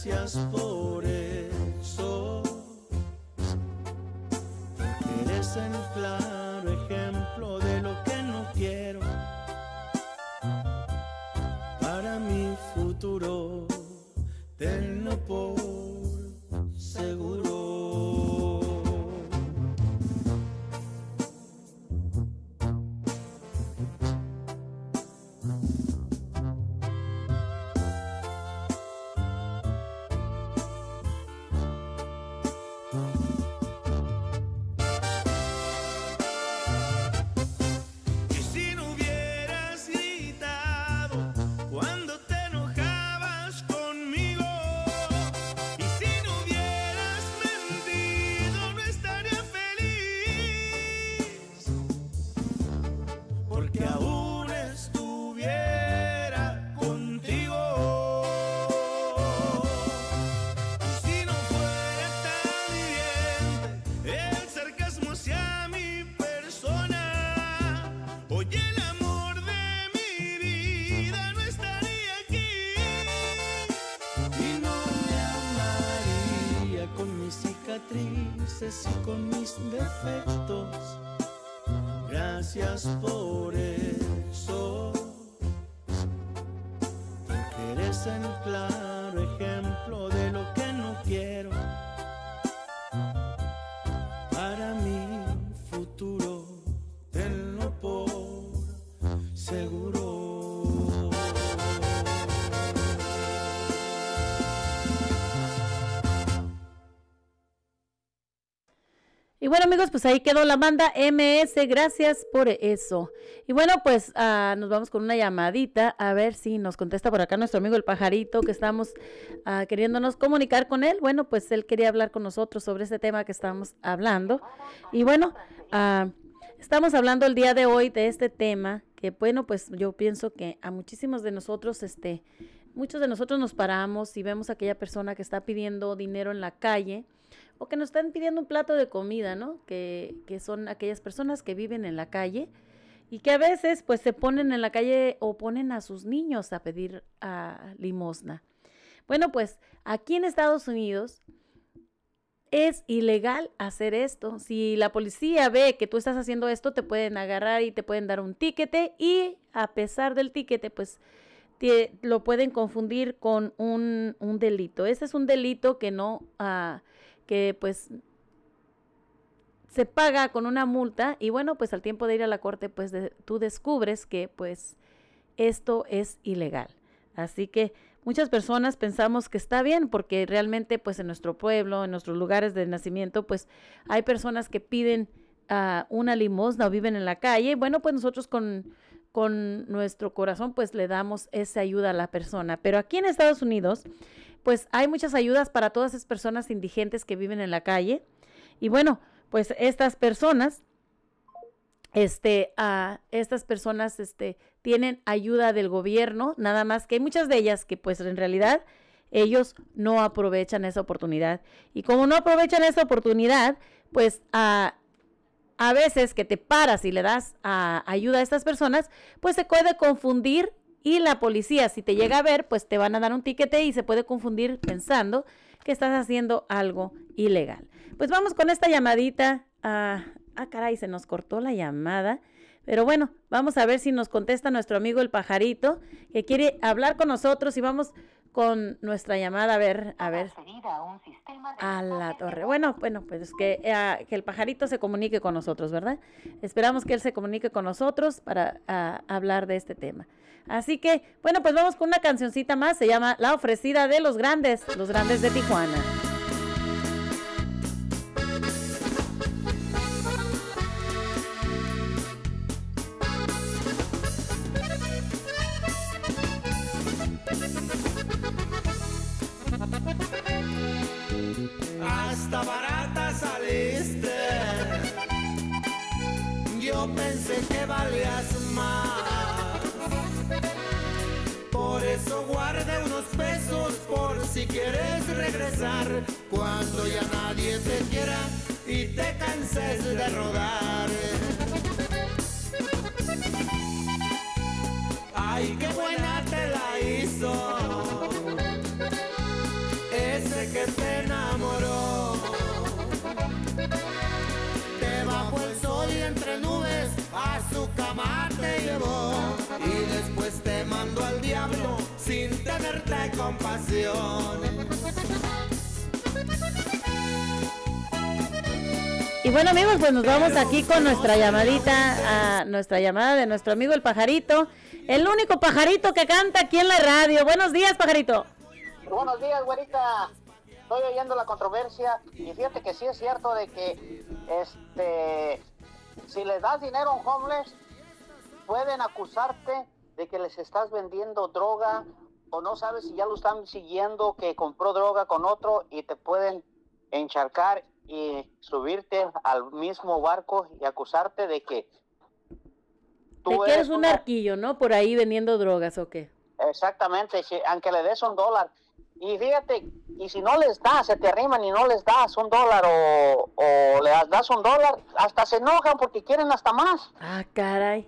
gracias por just for amigos, pues ahí quedó la banda MS, gracias por eso. Y bueno, pues ah, nos vamos con una llamadita a ver si nos contesta por acá nuestro amigo el pajarito que estamos ah, queriéndonos comunicar con él. Bueno, pues él quería hablar con nosotros sobre este tema que estamos hablando. Y bueno, ah, estamos hablando el día de hoy de este tema que bueno, pues yo pienso que a muchísimos de nosotros, este, muchos de nosotros nos paramos y vemos a aquella persona que está pidiendo dinero en la calle o que nos están pidiendo un plato de comida, ¿no? Que, que son aquellas personas que viven en la calle y que a veces pues se ponen en la calle o ponen a sus niños a pedir a limosna. Bueno, pues aquí en Estados Unidos es ilegal hacer esto. Si la policía ve que tú estás haciendo esto, te pueden agarrar y te pueden dar un tiquete y a pesar del tiquete, pues te, lo pueden confundir con un, un delito. Este es un delito que no, uh, que pues se paga con una multa y bueno, pues al tiempo de ir a la corte, pues de, tú descubres que pues esto es ilegal. Así que muchas personas pensamos que está bien porque realmente pues en nuestro pueblo, en nuestros lugares de nacimiento, pues hay personas que piden uh, una limosna o viven en la calle. Bueno, pues nosotros con, con nuestro corazón pues le damos esa ayuda a la persona. Pero aquí en Estados Unidos pues hay muchas ayudas para todas esas personas indigentes que viven en la calle. Y bueno, pues estas personas, este, a estas personas, este, tienen ayuda del gobierno, nada más que hay muchas de ellas que pues en realidad ellos no aprovechan esa oportunidad. Y como no aprovechan esa oportunidad, pues a, a veces que te paras y le das a, ayuda a estas personas, pues se puede confundir y la policía, si te llega a ver, pues te van a dar un tiquete y se puede confundir pensando que estás haciendo algo ilegal. Pues vamos con esta llamadita. ah, caray, se nos cortó la llamada. Pero bueno, vamos a ver si nos contesta nuestro amigo el pajarito, que quiere hablar con nosotros y vamos con nuestra llamada a ver, a ver. A la torre. Bueno, bueno, pues que, eh, que el pajarito se comunique con nosotros, ¿verdad? Esperamos que él se comunique con nosotros para uh, hablar de este tema. Así que, bueno, pues vamos con una cancioncita más, se llama La ofrecida de los grandes, los grandes de Tijuana. Hasta barata saliste. Yo pensé que valías más. Por eso guardé unos pesos por si quieres regresar. Cuando ya nadie te quiera y te canses de rodar. Ay, qué buena te la hizo ese que te enamoró. Y después te mandó al diablo sin tenerte compasión. Y bueno amigos, pues nos vamos aquí con nuestra llamadita, a nuestra llamada de nuestro amigo el pajarito, el único pajarito que canta aquí en la radio. Buenos días, pajarito. Buenos días, güerita. Estoy oyendo la controversia y fíjate que sí es cierto de que este si les das dinero a un homeless pueden acusarte de que les estás vendiendo droga o no sabes si ya lo están siguiendo que compró droga con otro y te pueden encharcar y subirte al mismo barco y acusarte de que tú de que eres un una... arquillo, ¿no? Por ahí vendiendo drogas o qué. Exactamente, si, aunque le des un dólar. Y fíjate, y si no les das, se te arriman y no les das un dólar o, o le das un dólar, hasta se enojan porque quieren hasta más. Ah, caray.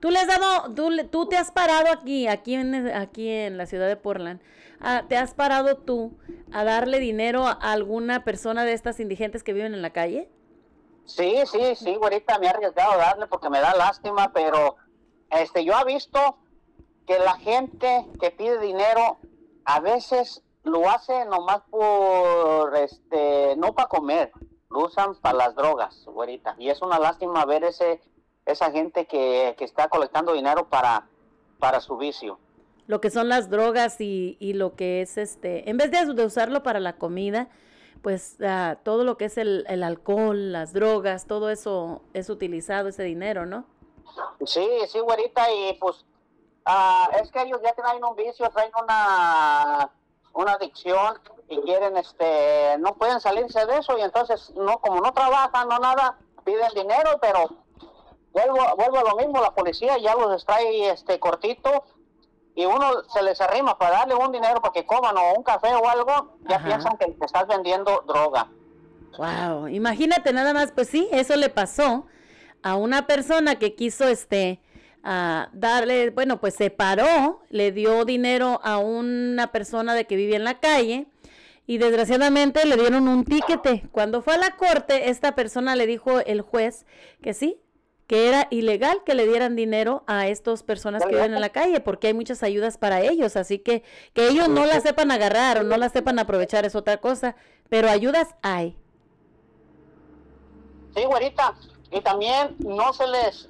Tú le has dado, tú, te has parado aquí, aquí en, aquí en la ciudad de Portland, ah, te has parado tú a darle dinero a alguna persona de estas indigentes que viven en la calle? Sí, sí, sí, güerita, me he arriesgado a darle porque me da lástima, pero este, yo he visto que la gente que pide dinero a veces lo hace nomás por, este, no para comer, lo usan para las drogas, güerita. Y es una lástima ver ese, esa gente que, que está colectando dinero para, para su vicio. Lo que son las drogas y, y lo que es este, en vez de, de usarlo para la comida, pues ah, todo lo que es el, el alcohol, las drogas, todo eso es utilizado, ese dinero, ¿no? Sí, sí, güerita, y pues ah, es que ellos ya traen un vicio, traen una, una adicción y quieren, este, no pueden salirse de eso y entonces, no como no trabajan, no nada, piden dinero, pero vuelvo, vuelvo a lo mismo, la policía ya los trae este, cortito y uno se les arrima para darle un dinero para que coman o un café o algo, ya Ajá. piensan que te estás vendiendo droga. Wow, imagínate nada más, pues sí, eso le pasó a una persona que quiso este a darle, bueno, pues se paró, le dio dinero a una persona de que vivía en la calle y desgraciadamente le dieron un tiquete. Cuando fue a la corte, esta persona le dijo el juez que sí, que era ilegal que le dieran dinero a estas personas que viven en la calle, porque hay muchas ayudas para ellos, así que que ellos no las sepan agarrar o no las sepan aprovechar es otra cosa, pero ayudas hay. Sí, güerita. Y también no se les,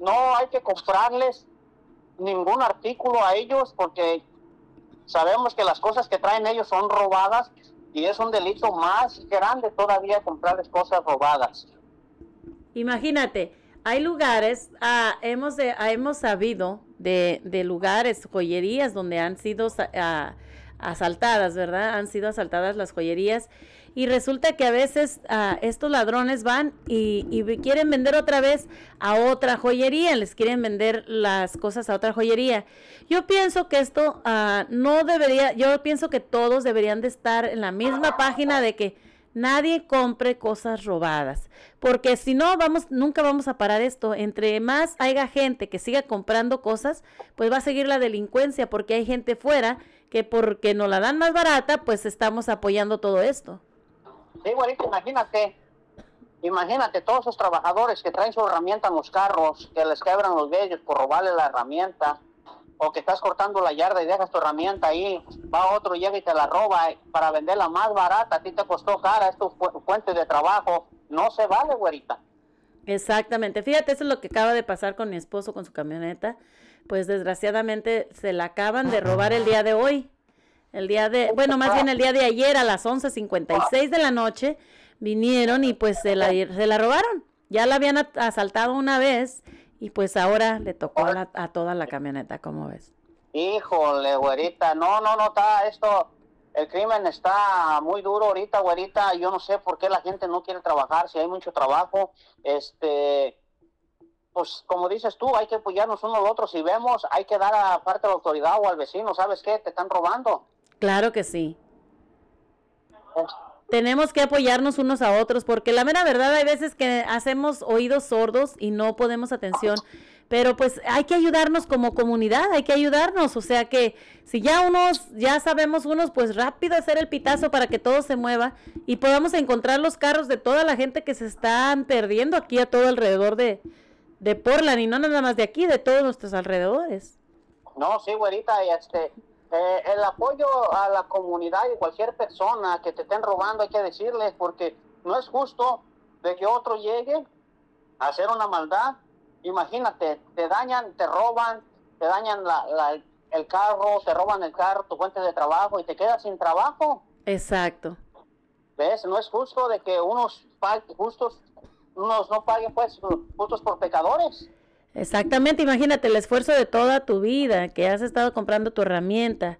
no hay que comprarles ningún artículo a ellos porque sabemos que las cosas que traen ellos son robadas y es un delito más grande todavía comprarles cosas robadas. Imagínate, hay lugares, ah, hemos, de- hemos sabido de, de lugares, joyerías donde han sido ah, asaltadas, ¿verdad? Han sido asaltadas las joyerías y resulta que a veces ah, estos ladrones van y, y quieren vender otra vez a otra joyería, les quieren vender las cosas a otra joyería. Yo pienso que esto ah, no debería, yo pienso que todos deberían de estar en la misma página de que nadie compre cosas robadas, porque si no vamos nunca vamos a parar esto. Entre más haya gente que siga comprando cosas, pues va a seguir la delincuencia porque hay gente fuera que porque nos la dan más barata, pues estamos apoyando todo esto. Sí, güerita, imagínate, imagínate todos esos trabajadores que traen su herramienta en los carros, que les quebran los vellos por robarle la herramienta, o que estás cortando la yarda y dejas tu herramienta ahí, va otro, llega y te la roba eh, para venderla más barata, a ti te costó cara, es tu fu- fuente de trabajo, no se vale, güerita. Exactamente. Fíjate, eso es lo que acaba de pasar con mi esposo con su camioneta. Pues desgraciadamente se la acaban de robar el día de hoy. El día de, bueno, más bien el día de ayer a las 11:56 de la noche vinieron y pues se la, se la robaron. Ya la habían asaltado una vez y pues ahora le tocó a, la- a toda la camioneta, ¿cómo ves? Híjole, güerita, no, no, no, está esto, el crimen está muy duro ahorita, güerita, yo no sé por qué la gente no quiere trabajar, si hay mucho trabajo, este, pues como dices tú, hay que apoyarnos uno al otro, si vemos, hay que dar a parte a la autoridad o al vecino, ¿sabes qué? Te están robando. Claro que sí. Tenemos que apoyarnos unos a otros porque la mera verdad hay veces que hacemos oídos sordos y no ponemos atención, pero pues hay que ayudarnos como comunidad, hay que ayudarnos, o sea que si ya unos, ya sabemos unos, pues rápido hacer el pitazo para que todo se mueva y podamos encontrar los carros de toda la gente que se están perdiendo aquí a todo alrededor de, de Portland y no nada más de aquí, de todos nuestros alrededores. No, sí, güerita, y este, eh, el apoyo a la comunidad y cualquier persona que te estén robando hay que decirles porque no es justo de que otro llegue a hacer una maldad. Imagínate, te dañan, te roban, te dañan la- la- el carro, te roban el carro, tu fuente de trabajo y te quedas sin trabajo. Exacto. ¿Ves? No es justo de que unos justos, unos no paguen pues justos por pecadores. Exactamente, imagínate el esfuerzo de toda tu vida, que has estado comprando tu herramienta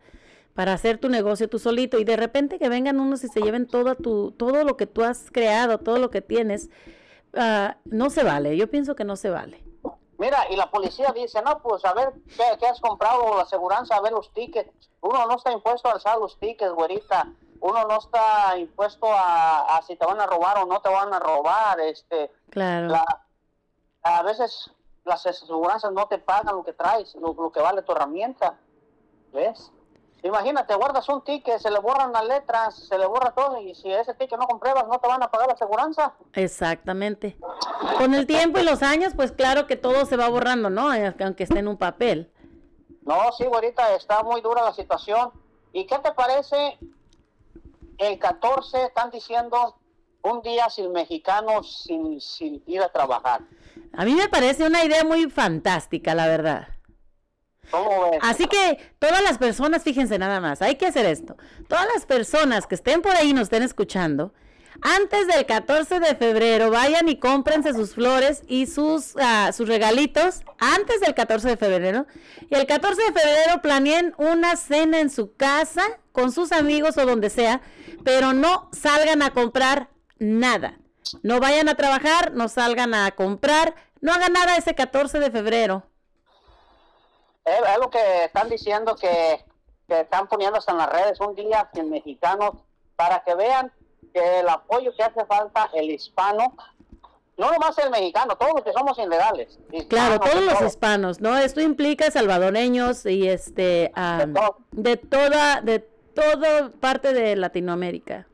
para hacer tu negocio tú solito y de repente que vengan unos y se lleven todo tu todo lo que tú has creado, todo lo que tienes, ah, no se vale. Yo pienso que no se vale. Mira, y la policía dice, no, pues a ver, ¿qué, qué has comprado? La aseguranza, a ver los tickets. Uno no está impuesto a alzar los tickets, güerita. Uno no está impuesto a, a si te van a robar o no te van a robar. Este, Claro. la- a veces las aseguranzas no te pagan lo que traes, lo, lo que vale tu herramienta. ¿Ves? Imagínate, guardas un ticket, se le borran las letras, se le borra todo y si ese ticket no compruebas, no te van a pagar la aseguranza. Exactamente. Con el tiempo y los años, pues claro que todo se va borrando, ¿no? Eh, Aunque esté en un papel. No, sí, ahorita está muy dura la situación. ¿Y qué te parece? El 14 están diciendo un día sin mexicanos sin, sin ir a trabajar. A mí me parece una idea muy fantástica, la verdad. ¿Cómo ves? Así que todas las personas, fíjense nada más, hay que hacer esto. Todas las personas que estén por ahí y nos estén escuchando, antes del 14 de febrero, vayan y cómprense sus flores y sus, ah, sus regalitos antes del 14 de febrero. Y el 14 de febrero planeen una cena en su casa con sus amigos o donde sea, pero no salgan a comprar nada. No vayan a trabajar, no salgan a comprar, no hagan nada ese 14 de febrero. Es, es lo que están diciendo que, que están poniendo hasta en las redes un día sin mexicanos para que vean que el apoyo que hace falta el hispano, no nomás el mexicano, todos los que somos ilegales. Claro, todos los hispanos, ¿no? Esto implica salvadoreños y este am, de toda de toda parte de Latinoamérica.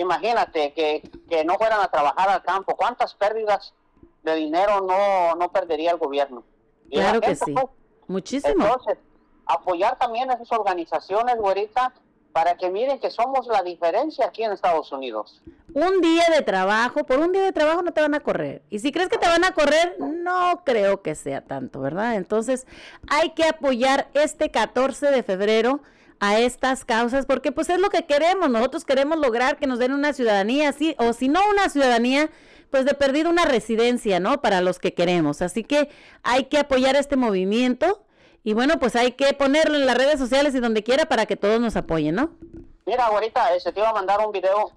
Imagínate que, que no fueran a trabajar al campo, ¿cuántas pérdidas de dinero no, no perdería el gobierno? Y la Claro que sí. pues, Muchísimo. Entonces, apoyar también a esas organizaciones, güerita, para que miren que somos la diferencia aquí en Estados Unidos. Un día de trabajo, por un día de trabajo no te van a correr. Y si crees que te van a correr, no creo que sea tanto, ¿verdad? Entonces, hay que apoyar este 14 de febrero a estas causas porque pues es lo que queremos. Nosotros queremos lograr que nos den una ciudadanía, sí, o si no una ciudadanía, pues de perdido una residencia, ¿no? Para los que queremos. Así que hay que apoyar este movimiento y bueno, pues hay que ponerlo en las redes sociales y donde quiera para que todos nos apoyen, ¿no? Mira, ahorita se te iba a mandar un video,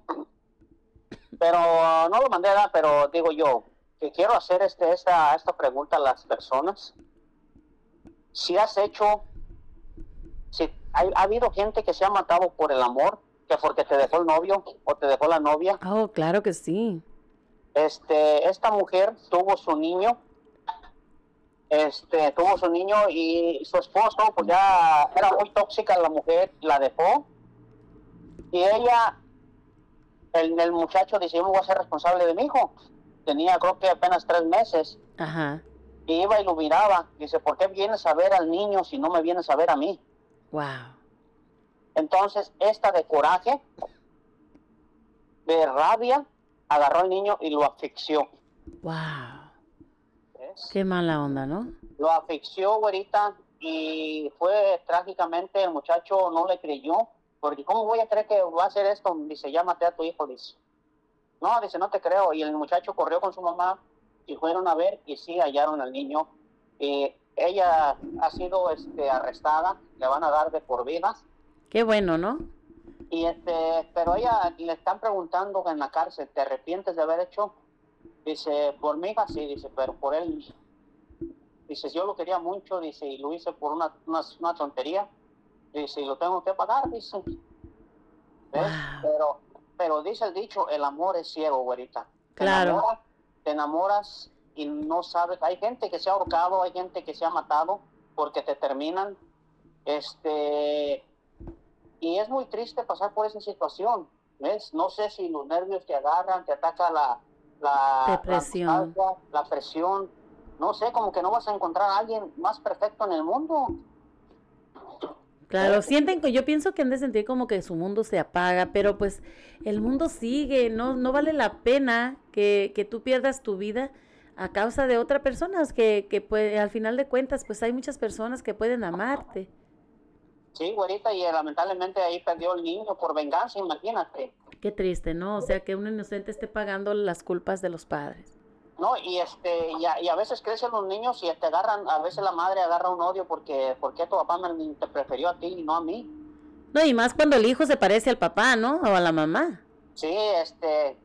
pero no lo mandé, ¿verdad? pero digo yo, que quiero hacer este, esta, esta pregunta a las personas. Si has hecho, si hay- ha habido gente que se ha matado por el amor, que porque te dejó el novio o te dejó la novia. Oh, claro que sí. Este, esta mujer tuvo su niño, este, tuvo su niño y su esposo, pues ya era muy tóxica la mujer, la dejó. Y ella, el, el muchacho dice, yo me voy a ser responsable de mi hijo. Tenía creo que apenas tres meses. Ajá. Y iba y lo miraba. Dice, ¿por qué vienes a ver al niño si no me vienes a ver a mí? Wow. Entonces, esta de coraje, de rabia, agarró al niño y lo asfixió. Wow. ¿Ves? Qué mala onda, ¿no? Lo asfixió, güerita, y fue trágicamente, el muchacho no le creyó, porque ¿cómo voy a creer que va a hacer esto? Dice, llámate a tu hijo, dice. No, dice, no te creo. Y el muchacho corrió con su mamá y fueron a ver y sí hallaron al niño. Y ella ha sido este, arrestada, le van a dar de por vida. Qué bueno, ¿no? Y este, pero ella le están preguntando en la cárcel, ¿te arrepientes de haber hecho? Dice, por mi hija sí, dice, pero por él. Dice, yo lo quería mucho, dice, y lo hice por una, una, una tontería. Dice, y lo tengo que pagar, dice. ¿Ves? Pero, pero dice el dicho, el amor es ciego, güerita. Te Claro. enamoras- te enamoras y no sabes. Hay gente que se ha ahorcado, hay gente que se ha matado porque te terminan. Este, y es muy triste pasar por esa situación. ¿Ves? No sé si los nervios te agarran, te ataca la, la, Depresión. la, la presión. No sé, como que no vas a encontrar a alguien más perfecto en el mundo. Claro, sienten que yo pienso que han de sentir como que su mundo se apaga, pero pues el mundo sigue, no, no vale la pena que, que tú pierdas tu vida a causa de otra persona, que, que pues, al final de cuentas pues hay muchas personas que pueden amarte. Sí, güerita, y eh, lamentablemente ahí perdió el niño por venganza, imagínate. Qué triste, ¿no? O sea, que un inocente esté pagando las culpas de los padres. No, y este, y a, y a veces crecen los niños y te agarran, a veces la madre agarra un odio porque, porque tu papá me, te prefirió a ti y no a mí. No, y más cuando el hijo se parece al papá, ¿no? O a la mamá. Sí, este,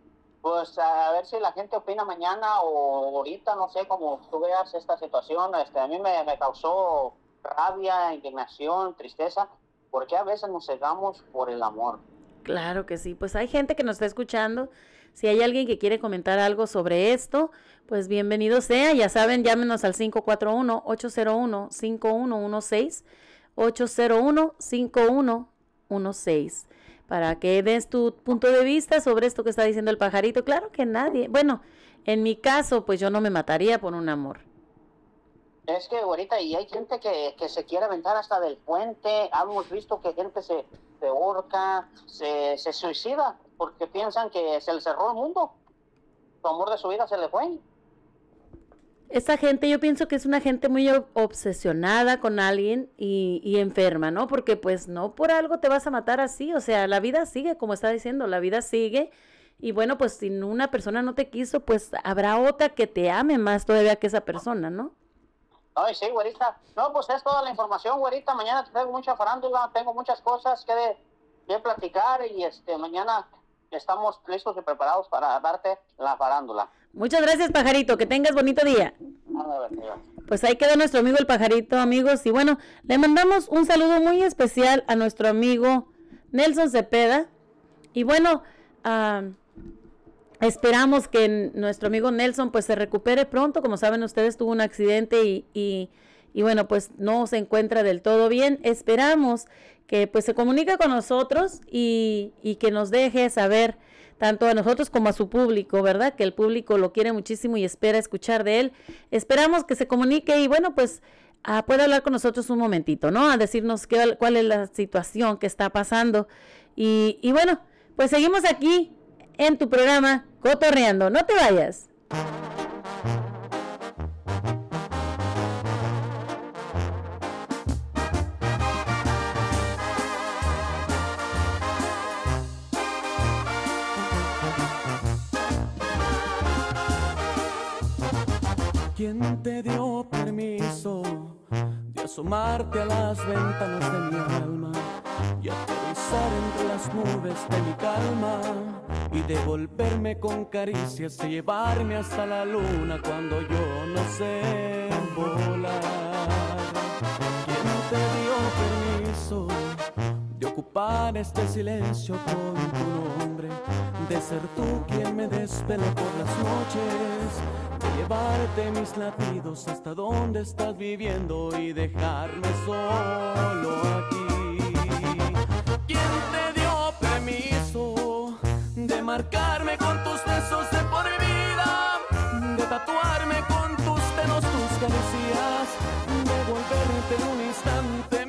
pues a ver si la gente opina mañana o ahorita, no sé, como tú veas esta situación, este, a mí me, me causó rabia, indignación, tristeza, porque a veces nos cegamos por el amor. Claro que sí, pues hay gente que nos está escuchando. Si hay alguien que quiere comentar algo sobre esto, pues bienvenido sea. Ya saben, llámenos al 541-801-5116, 801-5116, para que des tu punto de vista sobre esto que está diciendo el pajarito. Claro que nadie, bueno, en mi caso, pues yo no me mataría por un amor. Es que ahorita, y hay gente que, que se quiere aventar hasta del puente, hemos visto que gente se, se se, se suicida, porque piensan que se le cerró el mundo, su amor de su vida se le fue. Esa gente, yo pienso que es una gente muy ob- obsesionada con alguien y, y enferma, ¿no? Porque pues no por algo te vas a matar así, o sea, la vida sigue, como está diciendo, la vida sigue. Y bueno, pues si una persona no te quiso, pues habrá otra que te ame más todavía que esa persona, ¿no? Ay, sí, güerita. No, pues es toda la información, güerita. Mañana tengo mucha farándula, tengo muchas cosas que, de, que platicar y este mañana estamos listos y preparados para darte la farándula. Muchas gracias, pajarito, que tengas bonito día. Pues ahí queda nuestro amigo el pajarito, amigos. Y bueno, le mandamos un saludo muy especial a nuestro amigo Nelson Cepeda. Y bueno, ah, esperamos que nuestro amigo Nelson pues se recupere pronto. Como saben ustedes, tuvo un accidente y, y, y bueno, pues no se encuentra del todo bien. Esperamos que pues se comunique con nosotros y, y que nos deje saber tanto a nosotros como a su público, ¿verdad? Que el público lo quiere muchísimo y espera escuchar de él. Esperamos que se comunique y bueno, pues ah, pueda hablar con nosotros un momentito, ¿no? A decirnos qué, cuál es la situación que está pasando. Y, y bueno, pues seguimos aquí en tu programa Cotorreando. No te vayas. ¿Quién te dio permiso de asomarte a las ventanas de mi alma y aterrizar entre las nubes de mi calma y devolverme con caricias y llevarme hasta la luna cuando yo no sé ocupar este silencio con tu nombre? De ser tú quien me desvela por las noches, de llevarte mis latidos hasta donde estás viviendo y dejarme solo aquí. ¿Quién te dio permiso de marcarme con tus besos de por vida? De tatuarme con tus dedos tus caricias, de volverte en un instante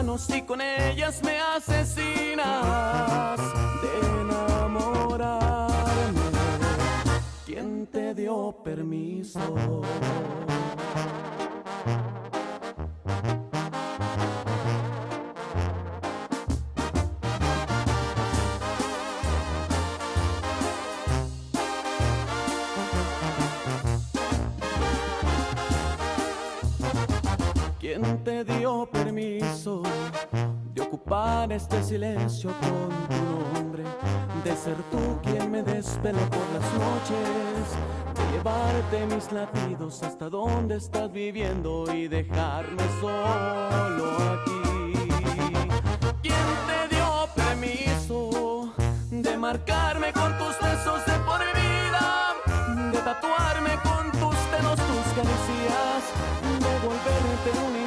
manos y con ellas me asesinas de enamorarme. ¿Quién te dio permiso? ¿Quién te dio permiso de ocupar este silencio con tu nombre? De ser tú quien me desvela por las noches, de llevarte mis latidos hasta donde estás viviendo y dejarme solo aquí. ¿Quién te dio permiso de marcarme con tus besos de por vida? De tatuarme con tus dedos tus caricias, de volverte un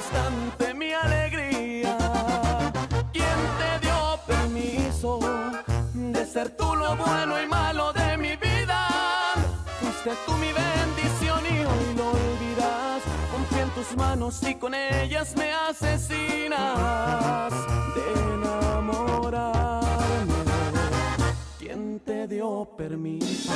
Fuiste tú mi bendición y hoy lo olvidas. Confía en tus manos y con ellas me asesinas de enamorarme. ¿Quién te dio permiso?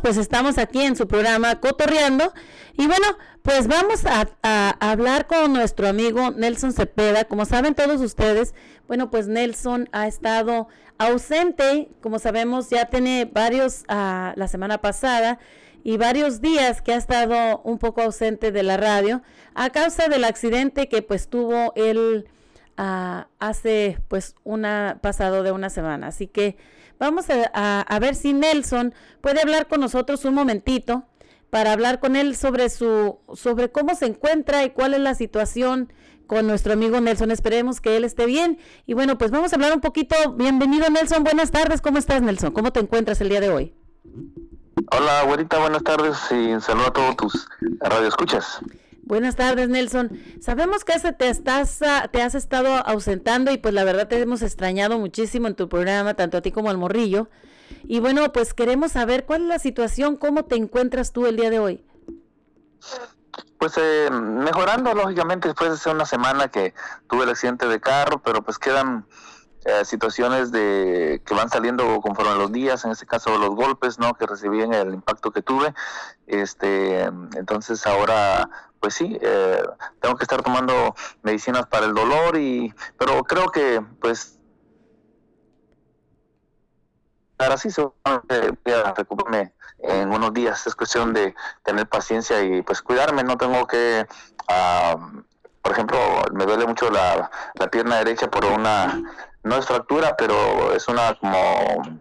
Pues estamos aquí en su programa Cotorreando. Y bueno, pues vamos a, hablar con nuestro amigo Nelson Cepeda. Como saben todos ustedes, bueno, pues Nelson ha estado ausente, como sabemos, ya tiene varios, ah, la semana pasada, y varios días que ha estado un poco ausente de la radio a causa del accidente que pues tuvo él ah, hace pues una pasado de una semana. Así que vamos a, a- ver si Nelson puede hablar con nosotros un momentito para hablar con él sobre su sobre cómo se encuentra y cuál es la situación con nuestro amigo Nelson. Esperemos que él esté bien. Y bueno, pues vamos a hablar un poquito. Bienvenido Nelson, buenas tardes. ¿Cómo estás Nelson? ¿Cómo te encuentras el día de hoy? Hola, güerita, buenas tardes y saludo a todos tus radioescuchas. Buenas tardes, Nelson. Sabemos que te estás, te has estado ausentando y pues la verdad te hemos extrañado muchísimo en tu programa, tanto a ti como al morrillo. Y bueno, pues queremos saber cuál es la situación, cómo te encuentras tú el día de hoy. Pues eh, mejorando, lógicamente, después de una semana que tuve el accidente de carro, pero pues quedan eh, situaciones de que van saliendo conforme los días, en este caso los golpes, ¿no? Que recibí en el impacto que tuve. Este, entonces ahora, pues sí, eh, tengo que estar tomando medicinas para el dolor y, pero creo que, pues, ahora sí, seguramente voy a recuperarme en unos días. Es cuestión de tener paciencia y pues cuidarme. No tengo que, ah, por ejemplo, me duele mucho la, la pierna derecha por una, no es fractura, pero es una como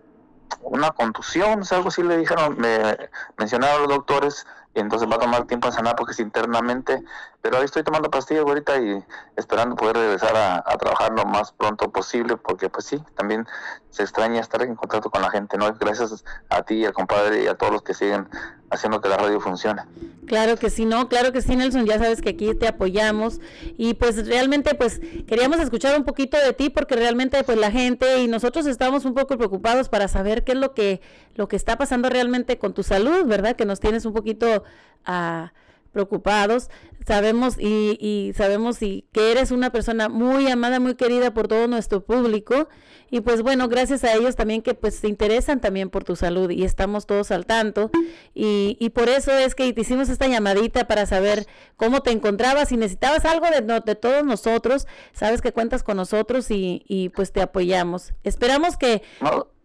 una contusión, o sea, algo así le dijeron, me mencionaron los doctores y entonces va a tomar tiempo en sanar porque es internamente, pero ahí estoy tomando pastillas ahorita y esperando poder regresar a, a trabajar lo más pronto posible porque pues sí, también se extraña estar en contacto con la gente, ¿no? Gracias a ti, al compadre y a todos los que siguen haciendo que la radio funcione. Claro que sí, no, claro que sí, Nelson, ya sabes que aquí te apoyamos y pues realmente pues queríamos escuchar un poquito de ti porque realmente pues la gente y nosotros estamos un poco preocupados para saber qué es lo que lo que está pasando realmente con tu salud, ¿verdad? Que nos tienes un poquito ah, preocupados. Sabemos y, y sabemos y que eres una persona muy amada, muy querida por todo nuestro público y pues bueno, gracias a ellos también que pues se interesan también por tu salud y estamos todos al tanto y, y por eso es que te hicimos esta llamadita para saber cómo te encontrabas, si necesitabas algo de, de todos nosotros, sabes que cuentas con nosotros y, y pues te apoyamos. Esperamos que,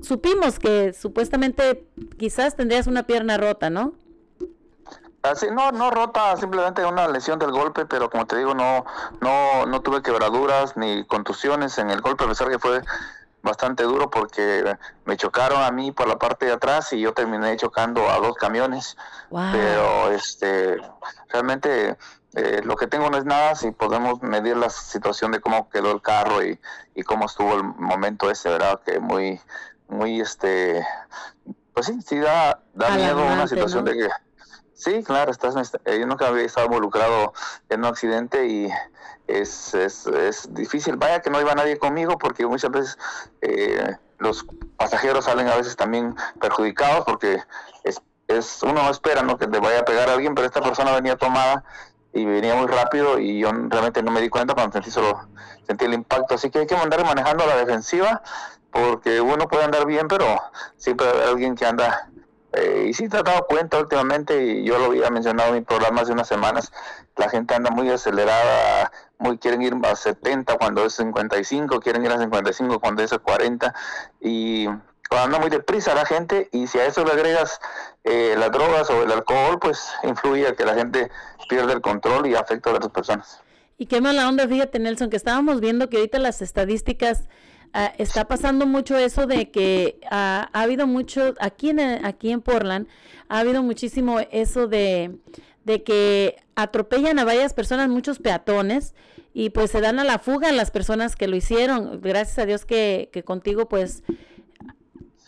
supimos que supuestamente quizás tendrías una pierna rota, ¿no? Así, no, no rota, simplemente una lesión del golpe, pero como te digo, no, no, no tuve quebraduras ni contusiones en el golpe, a pesar que fue bastante duro porque me chocaron a mí por la parte de atrás y yo terminé chocando a dos camiones. Wow. Pero este, realmente eh, lo que tengo no es nada si podemos medir la situación de cómo quedó el carro y, y cómo estuvo el momento ese, ¿verdad? Que muy, muy, este, pues sí, sí da, da miedo una situación ¿no? de que Sí, claro, estás, eh, yo nunca había estado involucrado en un accidente y es, es, es difícil. Vaya que no iba nadie conmigo porque muchas veces eh, los pasajeros salen a veces también perjudicados porque es, es uno no espera ¿no? que te vaya a pegar alguien, pero esta persona venía tomada y venía muy rápido y yo realmente no me di cuenta cuando sentí solo sentí el impacto. Así que hay que andar manejando a la defensiva porque uno puede andar bien, pero siempre hay alguien que anda eh, y sí te has dado cuenta últimamente, y yo lo había mencionado en mi programa hace unas semanas, la gente anda muy acelerada, muy quieren ir a 70 cuando es 55, quieren ir a 55 cuando es a 40, y anda muy deprisa la gente, y si a eso le agregas eh, las drogas o el alcohol, pues influye a que la gente pierde el control y afecta a otras personas. Y qué mala onda, fíjate Nelson, que estábamos viendo que ahorita las estadísticas ah, está pasando mucho eso de que ah, ha habido mucho, aquí en, aquí en Portland, ha habido muchísimo eso de, de que atropellan a varias personas, muchos peatones, y pues se dan a la fuga las personas que lo hicieron. Gracias a Dios que, que contigo pues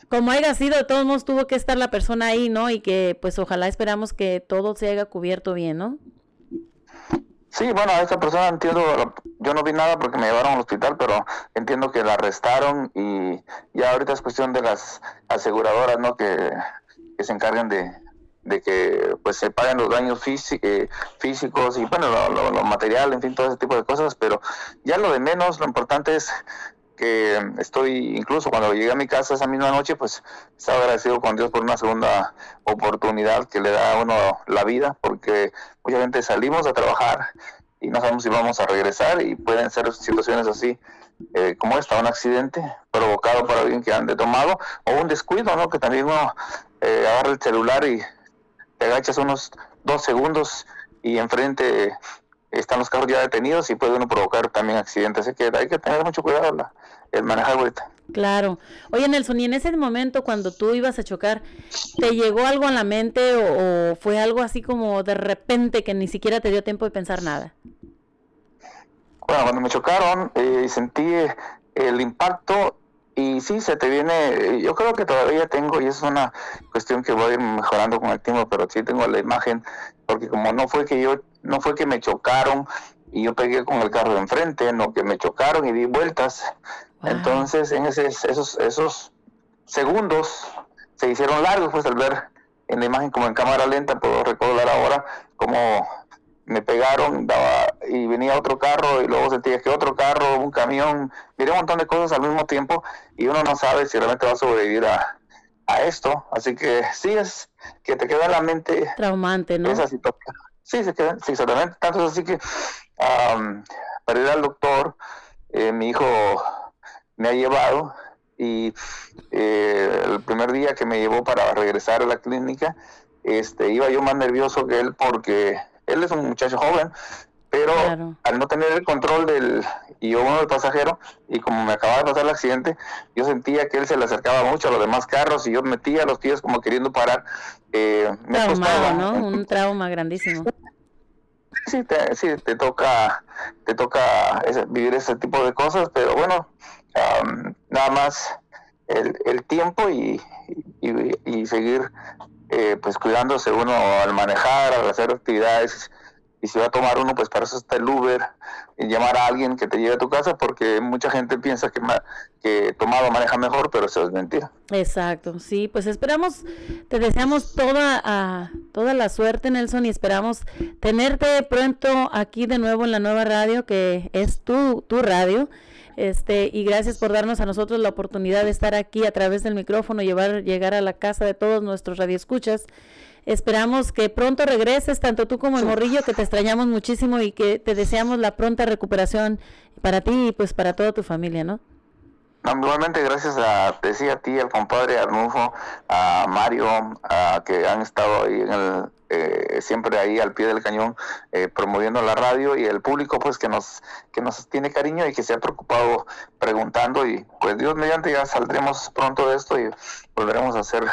como haya sido, de todos modos tuvo que estar la persona ahí, ¿no? Y que pues ojalá esperamos que todo se haya cubierto bien, ¿no? Sí, bueno, a esta persona entiendo, yo no vi nada porque me llevaron al hospital, pero entiendo que la arrestaron y ya ahorita es cuestión de las aseguradoras, ¿no? Que, se encarguen de, que pues se paguen los daños eh, físicos y bueno, lo, lo- lo material, en fin, todo ese tipo de cosas, pero ya lo de menos, lo importante es que estoy, incluso cuando llegué a mi casa esa misma noche, pues estaba agradecido con Dios por una segunda oportunidad que le da a uno la vida, porque obviamente salimos a trabajar y no sabemos si vamos a regresar y pueden ser situaciones así eh, como esta, un accidente provocado por alguien que ande tomado o un descuido, ¿no? Que también uno eh, agarra el celular y te agachas unos dos segundos y enfrente están los carros ya detenidos y puede uno provocar también accidentes. Así que hay que tener mucho cuidado la- el manejar ahorita. Claro. Oye, Nelson, y en ese momento cuando tú ibas a chocar, ¿te llegó algo a la mente o, o fue algo así como de repente que ni siquiera te dio tiempo de pensar nada? Bueno, cuando me chocaron, eh, sentí eh, el impacto y sí, se te viene, eh, yo creo que todavía tengo, y es una cuestión que voy a ir mejorando con el tiempo, pero sí tengo la imagen, porque como no fue que yo, no fue que me chocaron y yo pegué con el carro de enfrente, no que me chocaron y di vueltas. Entonces, en ese, esos, esos segundos se hicieron largos, pues al ver en la imagen como en cámara lenta, puedo recordar ahora cómo me pegaron daba, y venía otro carro y luego sentía que otro carro, un camión, miré un montón de cosas al mismo tiempo y uno no sabe si realmente va a sobrevivir a, a esto. Así que sí es que te queda en la mente Traumante, ¿no? esa situación. Sí, se queda, sí, exactamente. Tanto así que para ir al doctor, eh, mi hijo me ha llevado y eh, el primer día que me llevó para regresar a la clínica, este, iba yo más nervioso que él porque él es un muchacho joven, pero al no tener el control del y yo uno del pasajero y como me acababa de pasar el accidente, yo sentía que él se le acercaba mucho a los demás carros y yo metía los pies como queriendo parar. Eh, me Traumado, costaba. ¿no? Un trauma grandísimo. Sí, te, sí, te toca, te toca ese- vivir ese tipo de cosas, pero bueno, nada más el, el tiempo y, y, y seguir eh, pues cuidándose uno al manejar, al hacer actividades y si va a tomar uno, pues para eso está el Uber, y llamar a alguien que te lleve a tu casa, porque mucha gente piensa que, ma- que tomado maneja mejor, pero eso es mentira. Exacto, sí, pues esperamos, te deseamos toda, ah, toda la suerte, Nelson, y esperamos tenerte pronto aquí de nuevo en la nueva radio, que es tu, tu radio. Este, y gracias por darnos a nosotros la oportunidad de estar aquí a través del micrófono, llevar, llegar a la casa de todos nuestros radioescuchas. Esperamos que pronto regreses, tanto tú como el morrillo, que te extrañamos muchísimo y que te deseamos la pronta recuperación para ti y pues para toda tu familia, ¿no? Normalmente gracias a, decía a ti, al compadre Arnulfo, a Mario, a, que han estado ahí en el, eh, siempre ahí al pie del cañón eh, promoviendo la radio y el público pues que nos que nos tiene cariño y que se ha preocupado preguntando y pues Dios mediante ya saldremos pronto de esto y volveremos a hacer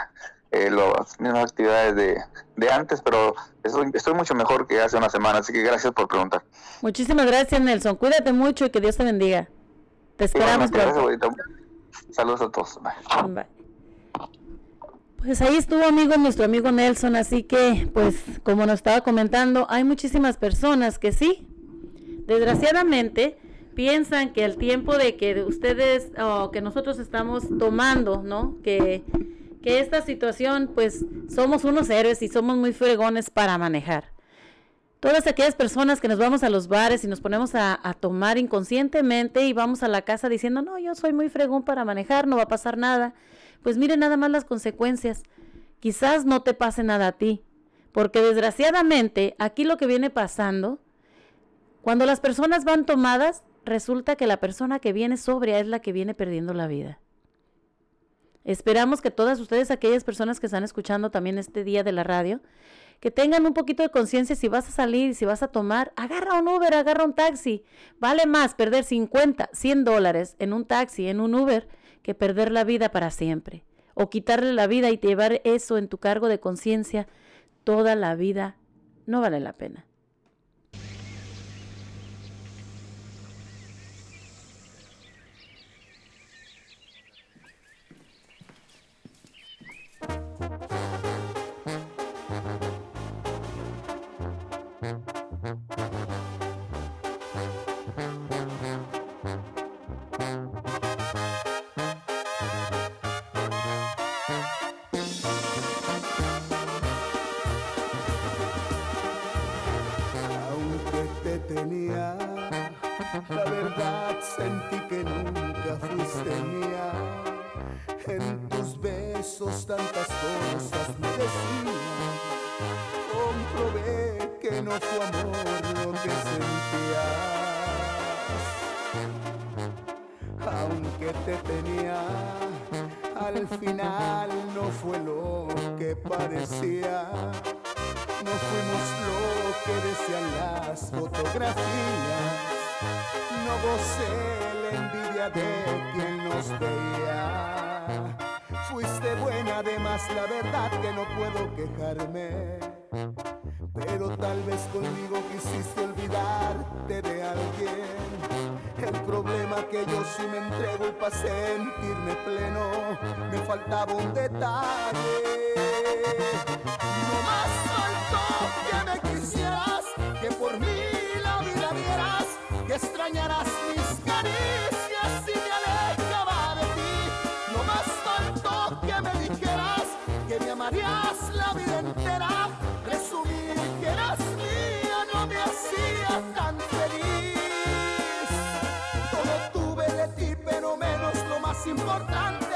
eh, las mismas actividades de, de antes, pero estoy, estoy mucho mejor que hace una semana, así que gracias por preguntar. Muchísimas gracias, Nelson. Cuídate mucho y que Dios te bendiga. Te esperamos gracias. Saludos a todos. Bye. Bye. Pues ahí estuvo, amigos, nuestro amigo Nelson. Así que, pues, como nos estaba comentando, hay muchísimas personas que sí, desgraciadamente, piensan que el tiempo de que ustedes o que nosotros estamos tomando, ¿no? Que, que esta situación, pues, somos unos héroes y somos muy fregones para manejar. Todas aquellas personas que nos vamos a los bares y nos ponemos a, a tomar inconscientemente y vamos a la casa diciendo, no, yo soy muy fregón para manejar, no va a pasar nada. Pues mire nada más las consecuencias. Quizás no te pase nada a ti, porque desgraciadamente aquí lo que viene pasando, cuando las personas van tomadas, resulta que la persona que viene sobria es la que viene perdiendo la vida. Esperamos que todas ustedes, aquellas personas que están escuchando también este día de la radio, que tengan un poquito de conciencia si vas a salir, si vas a tomar, agarra un Uber, agarra un taxi. Vale más perder 50, 100 dólares en un taxi, en un Uber, que perder la vida para siempre. O quitarle la vida y llevar eso en tu cargo de conciencia toda la vida. No vale la pena. La verdad sentí que nunca fuiste mía. En tus besos tantas cosas me decían, comprobé que no fue amor lo que sentías. Aunque te tenía, al final no fue lo que parecía. No fuimos lo que decían las fotografías. No gocé la envidia de quien nos veía. Fuiste buena, además la verdad que no puedo quejarme. Pero tal vez conmigo quisiste olvidarte de alguien. El problema que yo sí me entrego y para sentirme pleno me faltaba un detalle. No más faltó que me quisieras, extrañarás mis caricias y me alejaba de ti. No más faltó que me dijeras que me amarías la vida entera. Resumir que eras mía no me hacía tan feliz. Todo tuve de ti, pero menos lo más importante.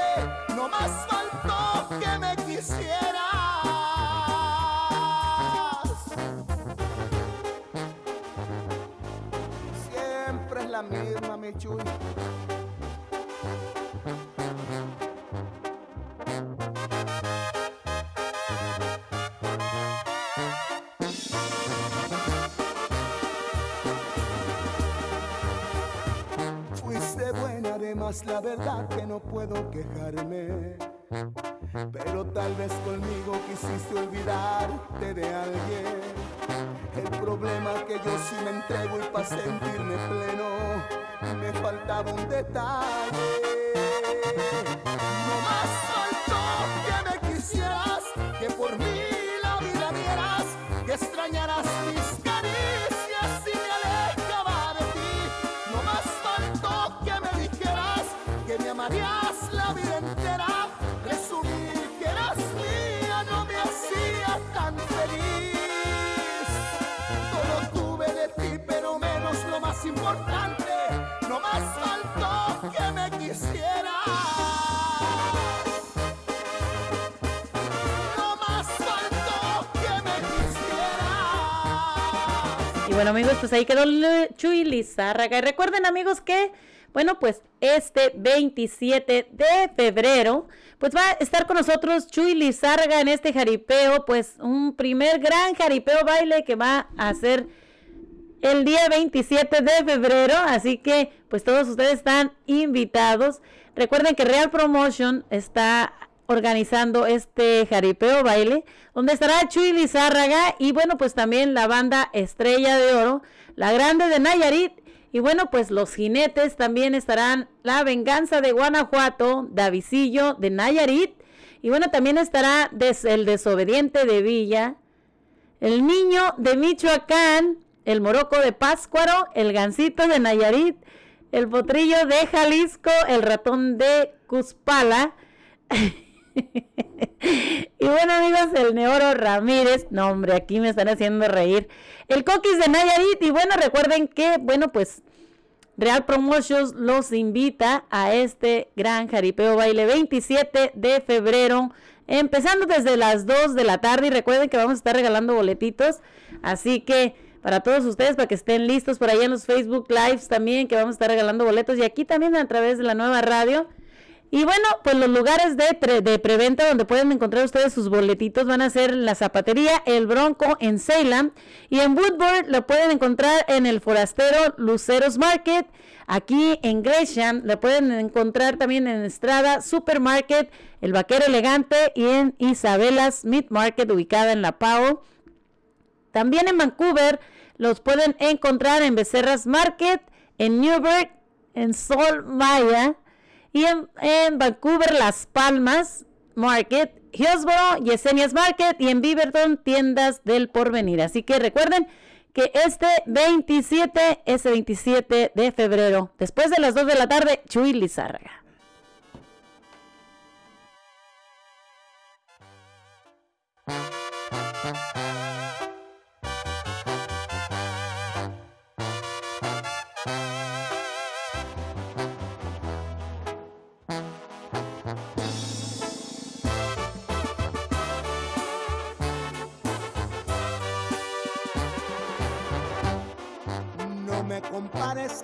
Mi chuy. Fuiste buena, además la verdad que no puedo quejarme. Pero tal vez conmigo quisiste olvidarte de alguien. El problema que yo sí me entrego y para sentirme pleno me faltaba un detalle. No más faltó que me quisieras, que por mí la vida dieras, que extrañaras mis bueno amigos, pues ahí quedó Chuy Lizárraga. Y recuerden amigos que, bueno, pues este 27 de febrero, pues va a estar con nosotros Chuy Lizárraga en este jaripeo, pues un primer gran jaripeo baile que va a hacer el día 27 de febrero, así que pues todos ustedes están invitados. Recuerden que Real Promotion está organizando este jaripeo baile, donde estará Chuy Lizárraga y bueno, pues también la banda Estrella de Oro, la grande de Nayarit y bueno, pues los jinetes también estarán La Venganza de Guanajuato, Davisillo de Nayarit y bueno, también estará el desobediente de Villa, el niño de Michoacán, el moroco de Páscuaro, el gancito de Nayarit, el potrillo de Jalisco, el ratón de Cuspala. y bueno amigos, el Neoro Ramírez, no hombre, aquí me están haciendo reír. El Coquis de Nayarit y bueno, recuerden que, bueno, pues Real Promotions los invita a este gran jaripeo baile 27 de febrero, empezando desde las 2 de la tarde y recuerden que vamos a estar regalando boletitos, así que para todos ustedes, para que estén listos por allá en los Facebook Lives también, que vamos a estar regalando boletos y aquí también a través de la nueva radio. Y bueno, pues los lugares de, de preventa donde pueden encontrar ustedes sus boletitos van a ser la Zapatería El Bronco en Salem y en Woodward lo pueden encontrar en el Forastero Luceros Market. Aquí en Gresham lo pueden encontrar también en Estrada Supermarket, El Vaquero Elegante y en Isabelas Meat Market ubicada en La Pao. También en Vancouver los pueden encontrar en Becerras Market, en Newburgh, en Sol Maya y en, Vancouver Las Palmas Market, Hillsboro, Yesenias Market y en Beaverton Tiendas del Porvenir. Así que recuerden que este 27, ese 27 de febrero, después de las 2 de la tarde, Chuy Lizárraga.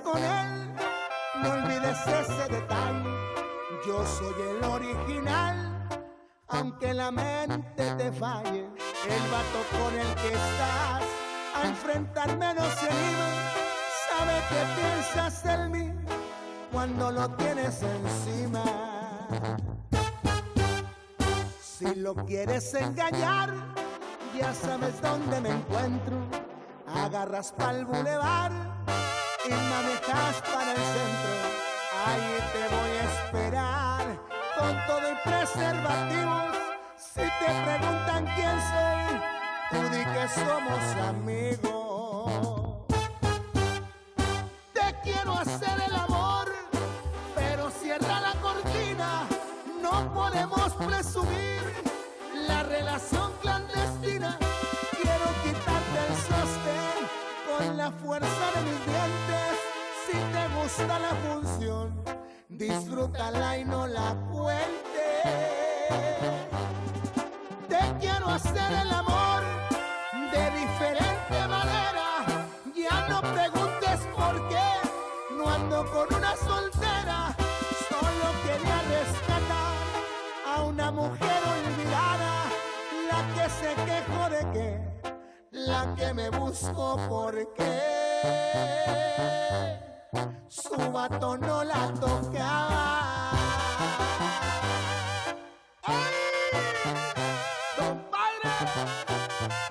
Con él, no olvides ese detalle. Yo soy el original, aunque la mente te falle. El vato con el que estás a enfrentarme no se anima. Sabe que piensas en mí cuando lo tienes encima. Si lo quieres engañar, ya sabes dónde me encuentro. Agarras pa'l bulevar y manejas para el centro. Ahí te voy a esperar con todo y preservativos. Si te preguntan quién soy, tú di que somos amigos. Te quiero hacer el amor, pero cierra la cortina. No podemos presumir la relación clandestina. Quiero quitarte el sostén con la fuerza de mis dientes. Gusta la función, disfrútala y no la cuentes. Te quiero hacer el amor de diferente manera. Ya no preguntes por qué. No ando con una soltera. Solo quería rescatar a una mujer olvidada. La que se quejó de que. La que me buscó porque su vato no la tocaba. Te